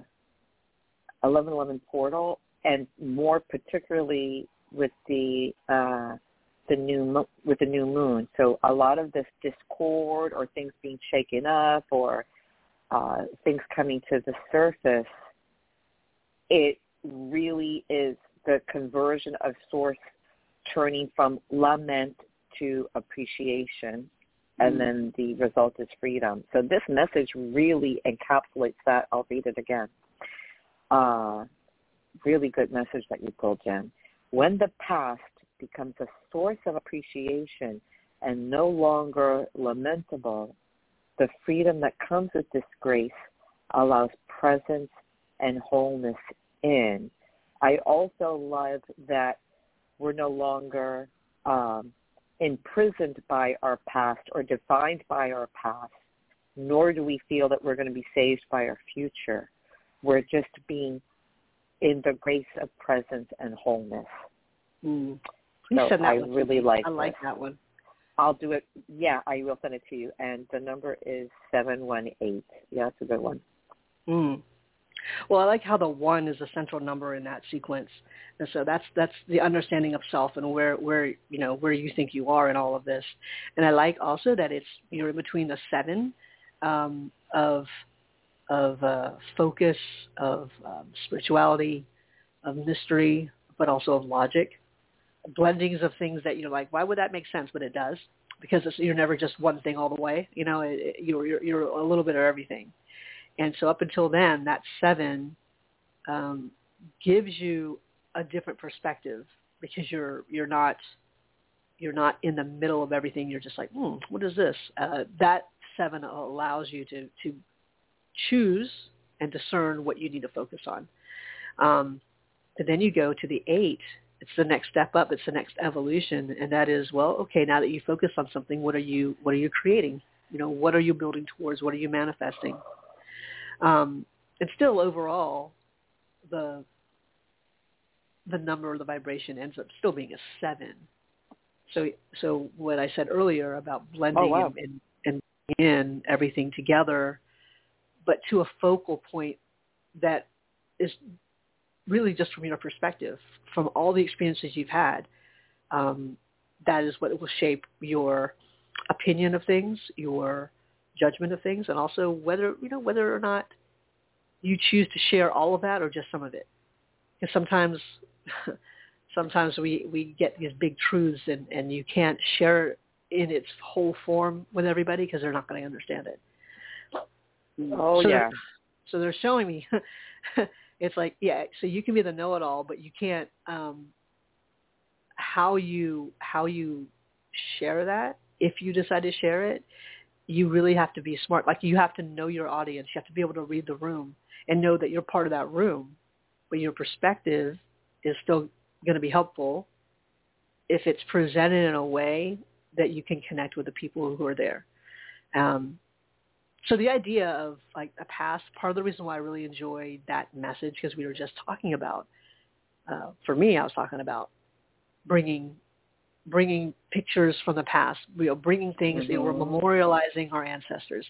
B: 1111 portal, and more particularly with the uh, the new mo- with the new moon. So a lot of this discord or things being shaken up or uh, things coming to the surface, it really is the conversion of source turning from lament to appreciation and
A: Mm.
B: then the result is freedom. So this message really encapsulates that. I'll read it again. Uh, really good message that you pulled, Jen. When the past becomes a source of appreciation and no longer lamentable, the freedom that comes with this grace allows presence and wholeness in. I also love that we're no longer um, imprisoned by our past or defined by our past, nor do we feel that we're going to be saved by our future. We're just being in the grace of presence and wholeness.
A: Mm. You
B: So I really like
A: I like
B: this.
A: that one.
B: I'll do it. Yeah, I will send it to you. And the number is 718. Yeah, it's a good one.
A: Mm. Well, I like how the one is a central number in that sequence, and so that's that's the understanding of self and where where you know where you think you are in all of this. And I like also that it's you're in between the seven um, of of uh, focus, of um, spirituality, of mystery, but also of logic, blendings of things that you're like, why would that make sense? But it does because you're never just one thing all the way. You know, it, it, you're, you're you're a little bit of everything. And so up until then, that seven um, gives you a different perspective because you're you're not you're not in the middle of everything. You're just like, hmm, what is this? Uh, that seven allows you to to choose and discern what you need to focus on. Um, and then you go to the eight. It's the next step up. It's the next evolution, and that is well, okay. Now that you focus on something, what are you what are you creating? You know, what are you building towards? What are you manifesting? Um, and still, overall, the the number of the vibration ends up still being a seven. So, so what I said earlier about blending
B: Oh, wow.
A: and, and, and in everything together, but to a focal point that is really just from your perspective, from all the experiences you've had, um, that is what will shape your opinion of things, your judgment of things, and also whether you know whether or not you choose to share all of that or just some of it. Because sometimes, sometimes we we get these big truths and and you can't share it in its whole form with everybody because they're not going to understand it.
B: Oh
A: so
B: yeah.
A: They're, so they're showing me. it's like yeah. So you can be the know-it-all, but you can't. um how you how you share that if you decide to share it you really have to be smart. Like you have to know your audience. You have to be able to read the room and know that you're part of that room. But your perspective is still going to be helpful if it's presented in a way that you can connect with the people who are there. Um, so the idea of like a past part of the reason why i really enjoyed that message because we were just talking about uh, for me i was talking about bringing bringing pictures from the past, you know, bringing things mm-hmm. were memorializing our ancestors,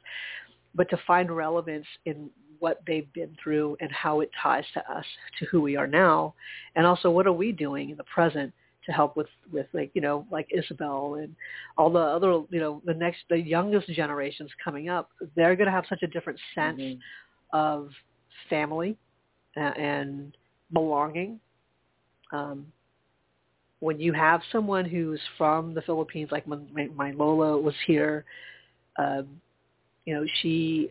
A: but to find relevance in what they've been through and how it ties to us, to who we are now, and also what are we doing in the present to help with with like you know like Isabel and all the other you know the next the youngest generations coming up, they're going to have such a different sense mm-hmm. of family and, and belonging. Um, when you have someone who's from the Philippines, like when my, my Lola was here, um, you know, she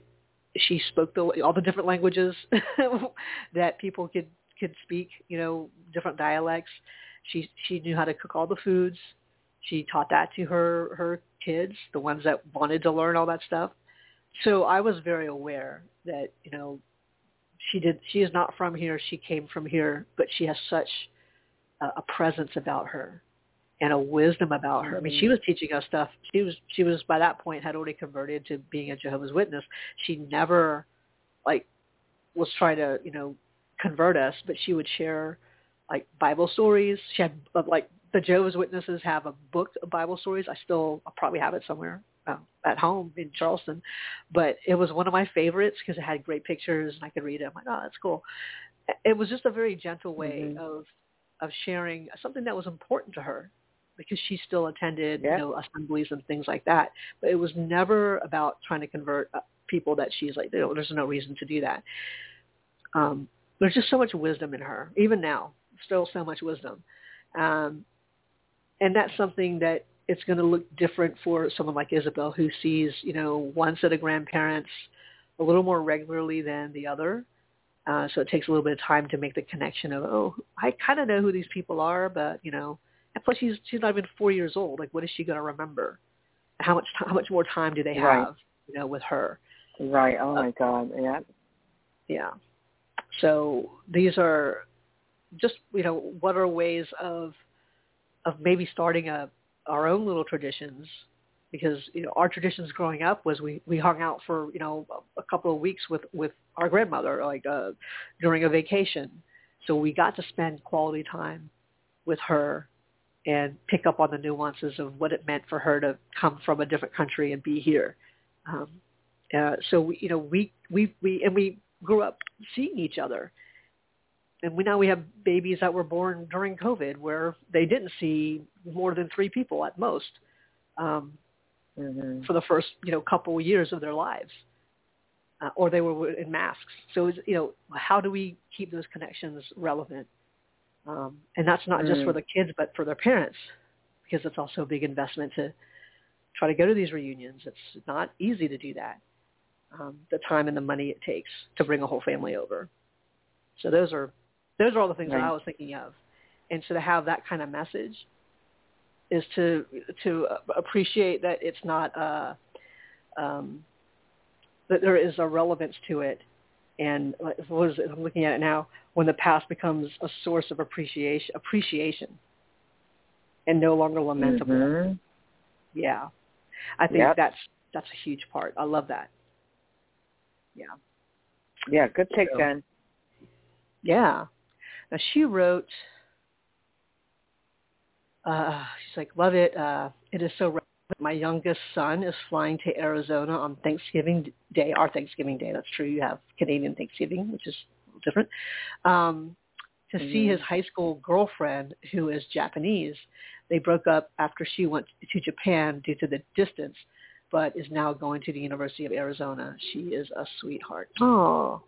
A: she spoke the, all the different languages that people could could speak, you know, different dialects. She she knew how to cook all the foods. She taught that to her her kids, the ones that wanted to learn all that stuff. So I was very aware that you know she did. She is not from here. She came from here, but she has such a, presence about her and a wisdom about her. I mean, she mm-hmm. was teaching us stuff. She was she was by that point had already converted to being a Jehovah's Witness. She never like was trying to you know convert us, but she would share like Bible stories. She had like the Jehovah's Witnesses have a book of Bible stories. I still I'll probably have it somewhere uh, at home in Charleston, but it was one of my favorites because it had great pictures and I could read it. I'm like, oh, that's cool. It was just a very gentle way mm-hmm. of of sharing something that was important to her because she still attended yeah. you know assemblies and things like that. But it was never about trying to convert uh, people that she's like you know, there's no reason to do that. Um there's just so much wisdom in her even now still so much wisdom. Um and that's something that it's going to look different for someone like Isabel who sees you know one set of grandparents a little more regularly than the other uh, so it takes a little bit of time to make the connection of, oh, I kind of know who these people are, but you know, and plus she's she's not even four years old. Like, what is she going to remember? How much how much more time do they have, right. you know, with her?
B: Right. Oh my uh, God. Yeah.
A: Yeah. So these are just you know what are ways of of maybe starting a our own little traditions because you know our traditions growing up was we we hung out for you know a couple of weeks with with our grandmother like uh during a vacation. So we got to spend quality time with her and pick up on the nuances of what it meant for her to come from a different country and be here. Um uh so we you know we we we and we grew up seeing each other. And we now we have babies that were born during covid where they didn't see more than three people at most. Um mm-hmm. for the first you know couple years of their lives, uh, or they were in masks. So was, you know, how do we keep those connections relevant? Um, and that's not mm just for mm. the kids, but for their parents, because it's also a big investment to try to go to these reunions. It's not easy to do that. Um, the time and the money it takes to bring a whole family over. So those are those are all the things right. that I was thinking of. And so to have that kind of message is to to appreciate that it's not a um, that there is a relevance to it, and what is it? I'm looking at it now. When the past becomes a source of appreciation, appreciation, and no longer lamentable. Mm-hmm. Yeah, I think yep. that's that's a huge part. I love that. Yeah.
B: Yeah, good take, so, Jen.
A: Yeah. Now she wrote uh, she's like, love it. Uh, it is so relevant. My youngest son is flying to Arizona on Thanksgiving Day, our Thanksgiving Day. That's true. You have Canadian Thanksgiving, which is different. Um, to mm-hmm. see his high school girlfriend, who is Japanese. They broke up after she went to Japan due to the distance, but is now going to the University of Arizona. She is a sweetheart. Oh,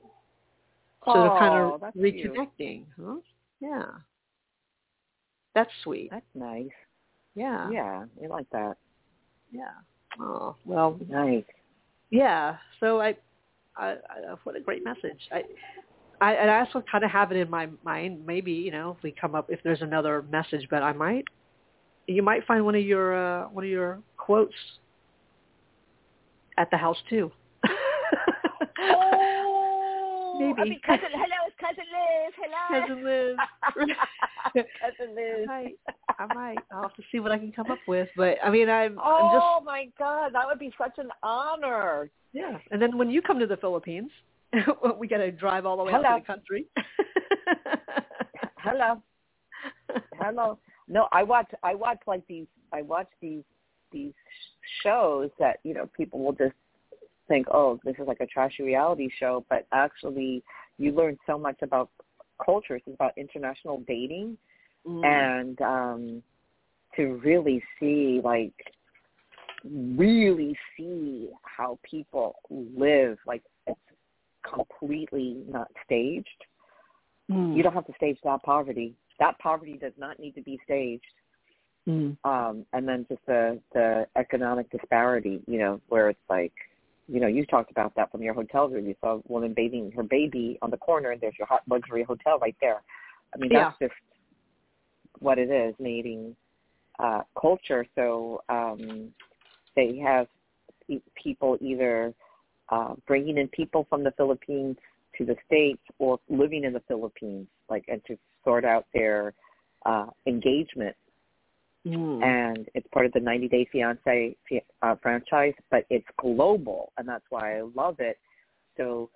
A: So they're kind of
B: that's cute.
A: reconnecting. Huh? Yeah. That's sweet.
B: That's nice.
A: Yeah.
B: Yeah, I like that.
A: Yeah. Oh well.
B: Nice.
A: Yeah. So I, I, I what a great message. I, I, I also kind of have it in my mind. Maybe you know, if we come up, if there's another message, but I might, you might find one of your uh, one of your quotes at the house too.
B: Oh,
A: Maybe.
B: I mean, cousin, hello, it's cousin Liz. Hello,
A: Cousin Liz. I might. I might. I'll have to see what I can come up with. But I mean, I'm, I'm oh, just
B: Oh my God, that would be such an honor.
A: yeah. And then when you come to the Philippines, we got to drive all the way out
B: Hello.
A: to the country.
B: Hello, hello. No, I watch. I watch like these. I watch these these shows that you know people will just think, oh, this is like a trashy reality show, but actually, you learn so much about cultures. It's about international dating,
A: Mm.
B: and um to really see like really see how people live like it's completely not staged
A: Mm.
B: you don't have to stage that poverty that poverty does not need to be staged
A: Mm.
B: um and then just the the economic disparity you know where it's like you know you talked about that from your hotel room you saw a woman bathing her baby on the corner and there's your hot luxury hotel right there i mean that's just what it is mating uh culture so um they have people either uh bringing in people from the philippines to the states or living in the philippines like and to sort out their uh engagement
A: Mm.
B: and it's part of the 90 Day Fiance uh, franchise, but it's global, and that's why I love it. So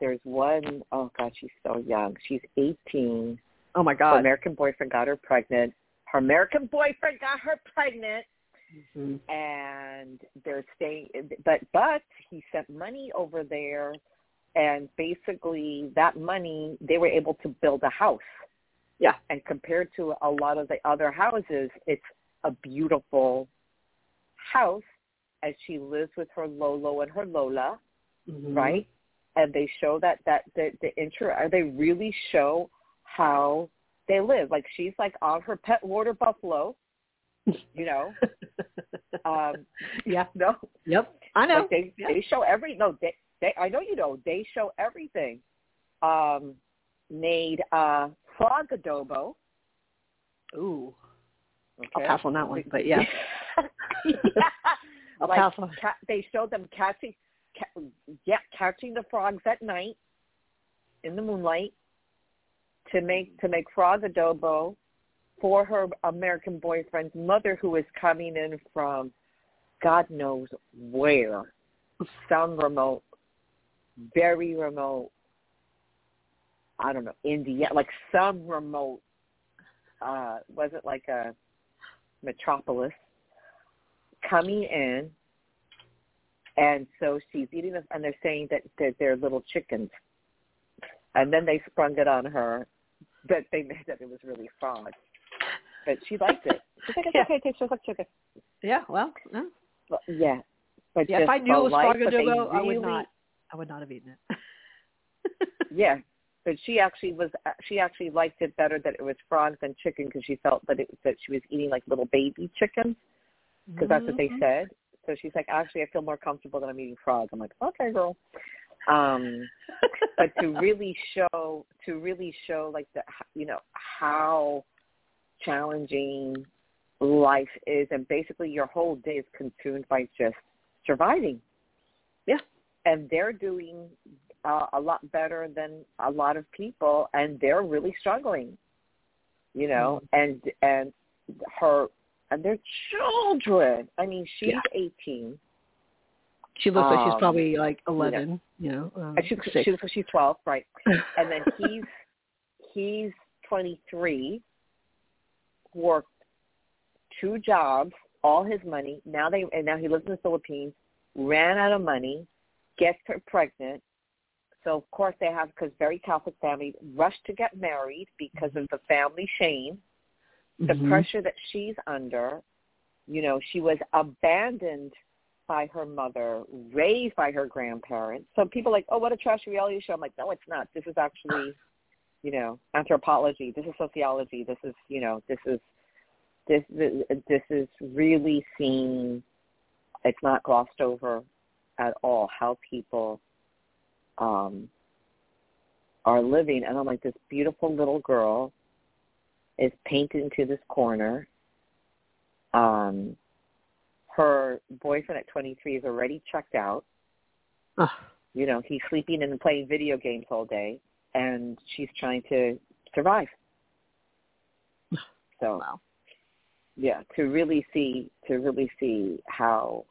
B: there's one, oh God, she's so young. She's 18.
A: Oh my God. Her.
B: American boyfriend got her pregnant. Her American boyfriend got her pregnant,
A: Mhm.
B: and they're staying. But but he sent money over there, and basically that money they were able to build a house
A: Yeah.
B: and compared to a lot of the other houses, it's a beautiful house. And she lives with her Lolo and her Lola,
A: Mhm.
B: right? And they show that that the the intro. Are they really show how they live? Like she's like on her pet water buffalo, you know. Um,
A: yeah.
B: no,
A: Yep. I know.
B: like they
A: Yeah.
B: they show every no they they I know you know they show everything. Um, made uh frog adobo.
A: Ooh.
B: Okay.
A: I'll pass on that one, but yeah.
B: yeah.
A: I'll
B: like
A: pass on.
B: ca- they showed them catching, ca- yeah, catching the frogs at night in the moonlight to make to make frog adobo for her American boyfriend's mother, who is coming in from God knows where, some remote, very remote. I don't know, India, like some remote. Uh, was it like a metropolis? coming in, and so she's eating this, and they're saying that they're, they're little chickens, and then they sprung it on her that they made that it was really frog, but she liked it. She's like, it's
A: Yeah.
B: okay, it tastes just like chicken.
A: Yeah. Well. Yeah.
B: But, yeah, but
A: Yeah. If I knew it was
B: life, they
A: adobo, I would not. I would not have eaten it.
B: Yeah, but she actually was. She actually liked it better that it was frogs than chicken because she felt that it that she was eating like little baby chickens because that's what they
A: Mhm.
B: said. So she's like, actually, I feel more comfortable than I'm eating frog. I'm like, okay, girl. Um, but to really show, to really show, like the, you know, how challenging life is, and basically your whole day is consumed by just surviving.
A: Yeah.
B: And they're doing uh, a lot better than a lot of people, and they're really struggling. You know, and and her and their children. I mean, she's
A: Yeah.
B: 18.
A: She looks like she's
B: Um,
A: probably like eleven. You know. Um,
B: And she's,
A: six.
B: she's she's 12, right? And then he's he's 23, worked two jobs, all his money. Now they and now he lives in the Philippines. Ran out of money, gets her pregnant. So of course they have because very Catholic family rushed to get married because of the family shame. the
A: Mhm.
B: pressure that she's under. You know, she was abandoned by her mother, raised by her grandparents. So people are like, oh, what a trash reality show. I'm like, no, it's not. This is actually, you know, anthropology. This is sociology. This is, you know, this is this this is really seen. It's not glossed over at all how people um, are living. And I'm like, this beautiful little girl is painted into this corner. Um, her boyfriend at 23 is already checked out.
A: Ugh.
B: You know, he's sleeping and playing video games all day, and she's trying to survive. So,
A: Wow.
B: yeah, to really see to really see how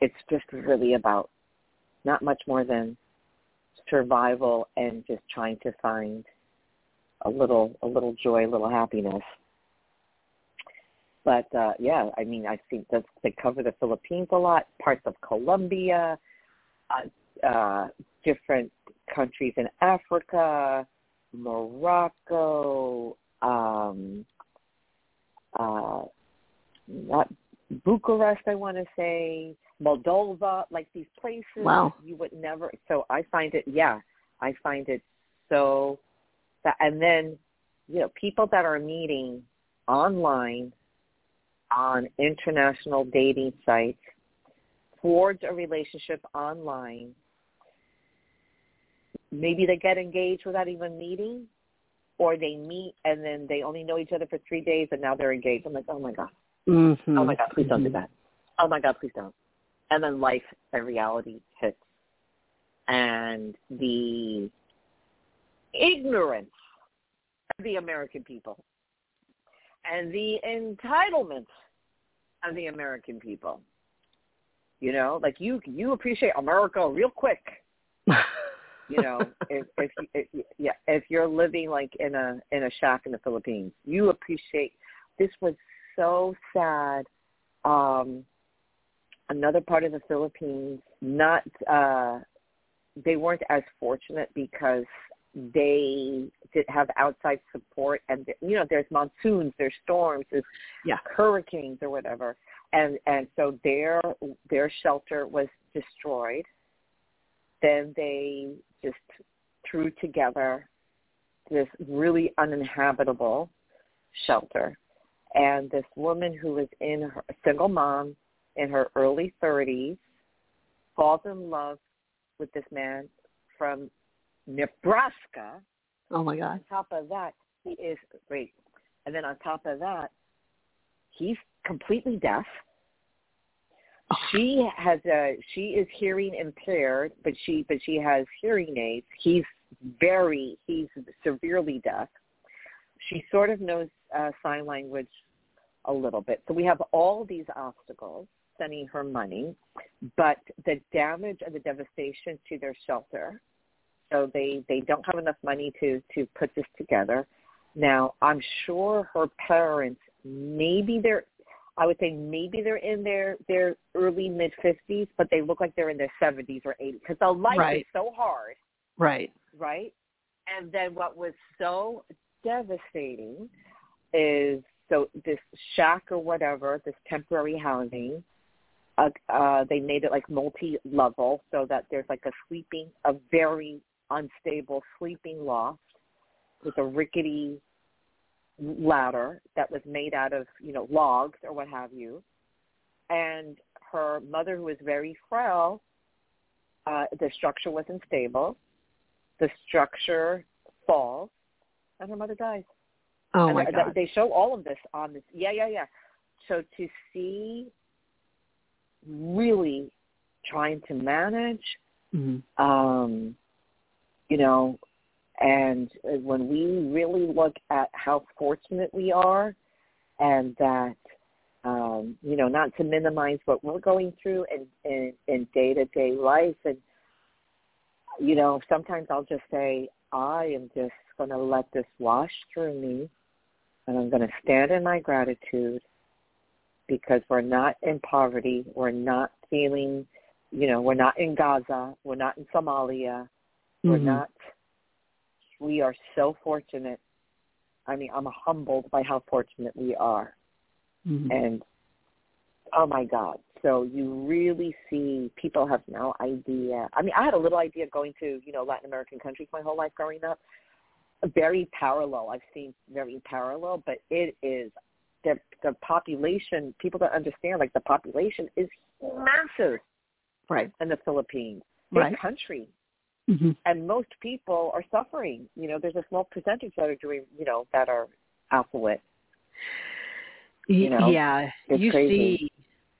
B: it's just really about not much more than survival and just trying to find a little a little joy, a little happiness. But uh yeah, I mean I think that they cover the Philippines a lot, parts of Colombia, uh, uh different countries in Africa, Morocco, um uh not Bucharest I want to say, Moldova, like these places
A: Wow.
B: you would never so I find it yeah, I find it so that and then you know, people that are meeting online on international dating sites forge a relationship online. Maybe they get engaged without even meeting, or they meet and then they only know each other for three days and now they're engaged. I'm like, oh my god,
A: Mm-hmm.
B: oh my god, please don't do
A: Mhm.
B: that. Oh my god, please don't. And then life and reality hits, and the ignorance of the American people and the entitlement of the American people. You know, like you you appreciate America real quick. You know, if if, if yeah, if you're living like in a in a shack in the Philippines, you appreciate. This was so sad. Um, another part of the Philippines, not uh, they weren't as fortunate because they did have outside support and you know there's monsoons there's storms there's
A: Yeah.
B: hurricanes or whatever. And and so their their shelter was destroyed. Then they just threw together this really uninhabitable shelter. And this woman who was in her a single mom in her early 30s falls in love with this man from Nebraska.
A: oh my God.
B: On top of that, he is great. And then on top of that, he's completely deaf. She has a she is hearing impaired, but she but she has hearing aids. He's very he's severely deaf. She sort of knows uh, sign language a little bit. So we have all these obstacles sending her money, but the damage and the devastation to their shelter so they they don't have enough money to to put this together. Now i'm sure her parents maybe they're i would say maybe they're in their their early mid fifties but they look like they're in their seventies or eighties because the life is so hard.
A: Right.
B: right? And then what was so devastating is so this shack or whatever this temporary housing uh, uh, they made it like multi-level so that there's like a sleeping, a very unstable sleeping loft with a rickety ladder that was made out of, you know, logs or what have you. And her mother, who was very frail, uh, the structure wasn't stable. The structure falls, and her mother dies.
A: Oh
B: And
A: my
B: th-
A: God.
B: They show all of this on this. Yeah, yeah, yeah. So to see really trying to manage,
A: Mhm.
B: um, you know, and uh, when we really look at how fortunate we are and that, um, you know, not to minimize what we're going through in, in, in day-to-day life. And, you know, sometimes I'll just say, I am just going to let this wash through me and I'm going to stand in my gratitude because we're not in poverty. We're not feeling, you know, we're not in Gaza. We're not in Somalia. We're
A: Mhm.
B: not. We are so fortunate. I mean, I'm humbled by how fortunate we are.
A: Mhm.
B: And Oh my God. So you really see people have no idea. I mean, I had a little idea going to, you know, Latin American countries my whole life growing up. Very parallel. I've seen very parallel, but it is the the population. People don't understand. Like the population is massive,
A: right,
B: in the Philippines. Big
A: right.
B: country,
A: mm-hmm.
B: and most people are suffering. You know, there's a small percentage that are doing, you know, that are affluent. You know,
A: yeah, you
B: crazy.
A: see,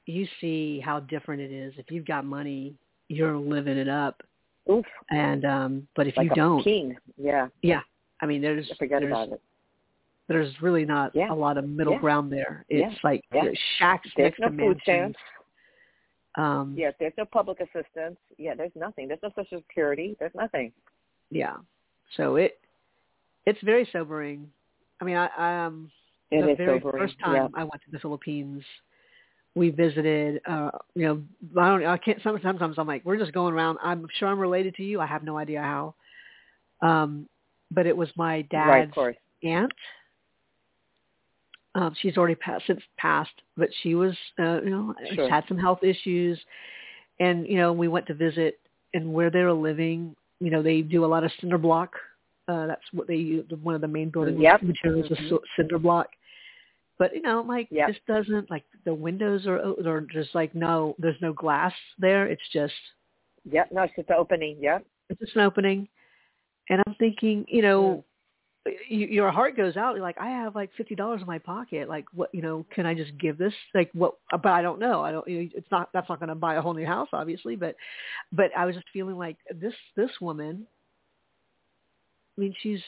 A: you see how different it is. If you've got money, you're living it up.
B: Oof.
A: And um but if
B: like
A: you don't,
B: king. Yeah.
A: yeah, I mean, there's
B: Forget
A: there's,
B: about it.
A: There's really not
B: Yeah.
A: a lot of middle
B: Yeah.
A: ground there. It's
B: Yeah.
A: like shacks
B: There's
A: next
B: no
A: to
B: food
A: mansions. Um,
B: Yeah, there's no public assistance. Yeah, there's nothing. There's no social security. There's nothing.
A: yeah. So it it's very sobering. I mean, I, I um
B: It
A: the very
B: sobering.
A: first time
B: yeah.
A: I went to the Philippines, we visited. uh You know, I don't. I can't. Sometimes I'm like, we're just going around. I'm sure I'm related to you. I have no idea how. Um, but it was my dad's
B: course.
A: aunt. Um, she's already passed, since passed, but she was, uh, you know, she
B: Sure.
A: had some health issues, and you know, we went to visit, and where they were living, you know, they do a lot of cinder block. Uh, that's what they use. One of the main building
B: Yep.
A: materials is
B: Mhm.
A: c- cinder block. But you know, like
B: Yep.
A: this doesn't like the windows are are just like no, there's no glass there. It's just
B: yeah, No, it's just an opening. Yeah,
A: it's just an opening, and I'm thinking, you know,
B: Mm.
A: You, your heart goes out. You're like, I have like fifty dollars in my pocket. Like, what, you know, can I just give this? Like, what? But I don't know. I don't. You know, it's not. That's not going to buy a whole new house, obviously. But, but I was just feeling like this. This woman. I mean, she's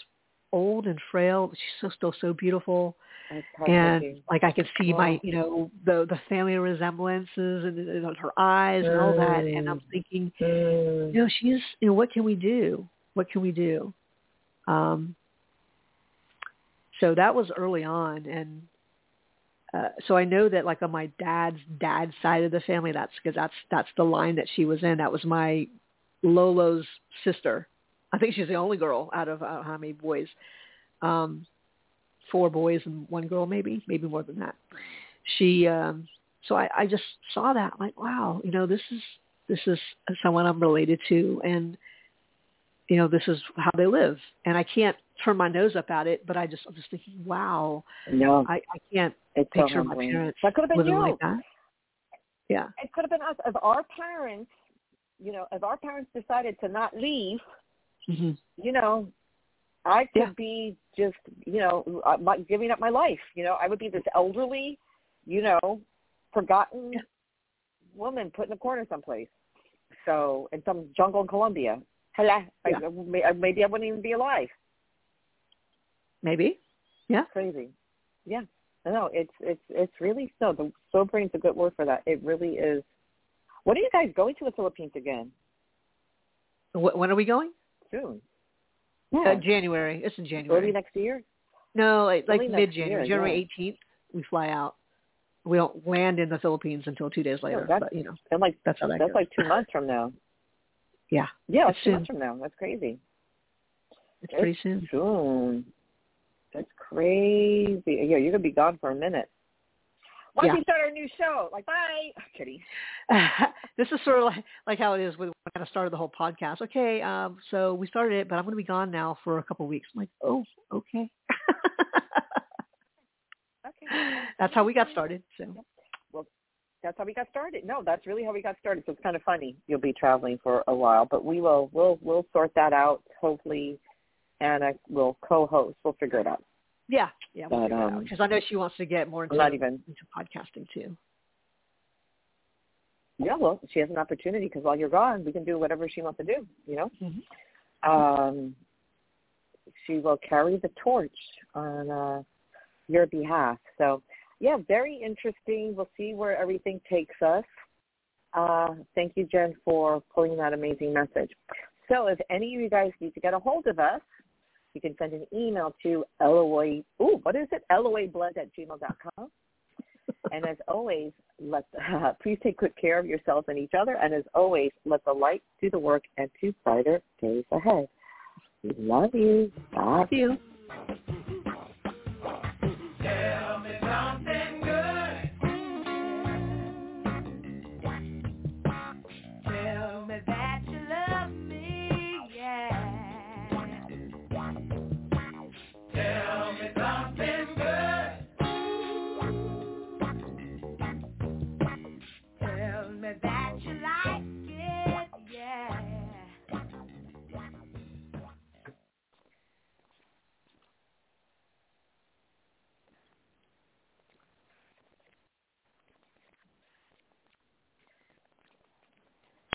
A: old and frail. but She's so still so beautiful, and like I could see my, you know, the the family resemblances and, and her eyes and all that. And I'm thinking,
B: Mm.
A: you know, she's, you know, what can we do? What can we do? Um, so that was early on. And uh, so I know that like on my dad's dad's side of the family, that's because that's, that's the line that she was in. That was my Lolo's sister. I think she's the only girl out of uh, how many boys, um, four boys and one girl, maybe, maybe more than that. She, um, so I, I just saw that like, wow, you know, this is, this is someone I'm related to and, you know, this is how they live. And I can't turn my nose up at it, but I just, I'm just thinking, wow,
B: No,
A: I, I can't
B: it's so
A: picture my parents
B: That could have been
A: living
B: you.
A: like that. Yeah.
B: It could have been us. If our parents, you know, if our parents decided to not leave,
A: hmm
B: you know, I could
A: Yeah.
B: be just, you know, giving up my life. You know, I would be this elderly, you know, forgotten
A: Yeah.
B: woman put in a corner someplace. So in some jungle in Colombia. Hello,
A: Yeah.
B: I, maybe I wouldn't even be alive.
A: Maybe. Yeah.
B: Crazy. Yeah. No, it's it's it's really so. The sobering is a good word for that. It really is. When are you guys going to the Philippines again?
A: Wh- When are we going?
B: Soon.
A: Uh, January. It's in January.
B: Early next year.
A: No, like, like mid-January. January 18th, we fly out. We don't land in the Philippines until two days later,
B: that's-
A: but you know,
B: And like
A: that's how that
B: that's
A: goes.
B: like two months from now.
A: Yeah,
B: Yeah,
A: It's
B: it's two
A: soon.
B: months from now. That's crazy.
A: it's pretty soon.
B: Soon. That's crazy. Yeah, you're gonna be gone for a minute. Why don't
A: Yeah.
B: we start our new show? Like, bye. I'm kidding.
A: this is sort of like, like how it is with when I kind of started the whole podcast. Okay, um, so we started it, but I'm going to be gone now for a couple of weeks. I'm like, oh, okay.
B: Okay.
A: That's how we got started. So
B: That's how we got started. No, that's really how we got started. So it's kind of funny. You'll be traveling for a while, but we will we'll we'll sort that out. Hopefully, Anna will co-host. We'll figure it out.
A: yeah, yeah, we'll
B: But,
A: figure it out
B: um,
A: because I know she wants to get more into,
B: not even.
A: into podcasting too.
B: Yeah, well, she has an opportunity because while you're gone, we can do whatever she wants to do. You know.
A: Mhm.
B: Um, she will carry the torch on uh, your behalf. So, yeah, very interesting. We'll see where everything takes us. Uh, thank you, Jen, for pulling that amazing message. So if any of you guys need to get a hold of us, you can send an email to LOA, ooh, what is it? LOAblend at gmail.com. and as always, let uh, please take good care of yourselves and each other. And as always, let the light do the work and to brighter days ahead. We love you.
A: Thank you.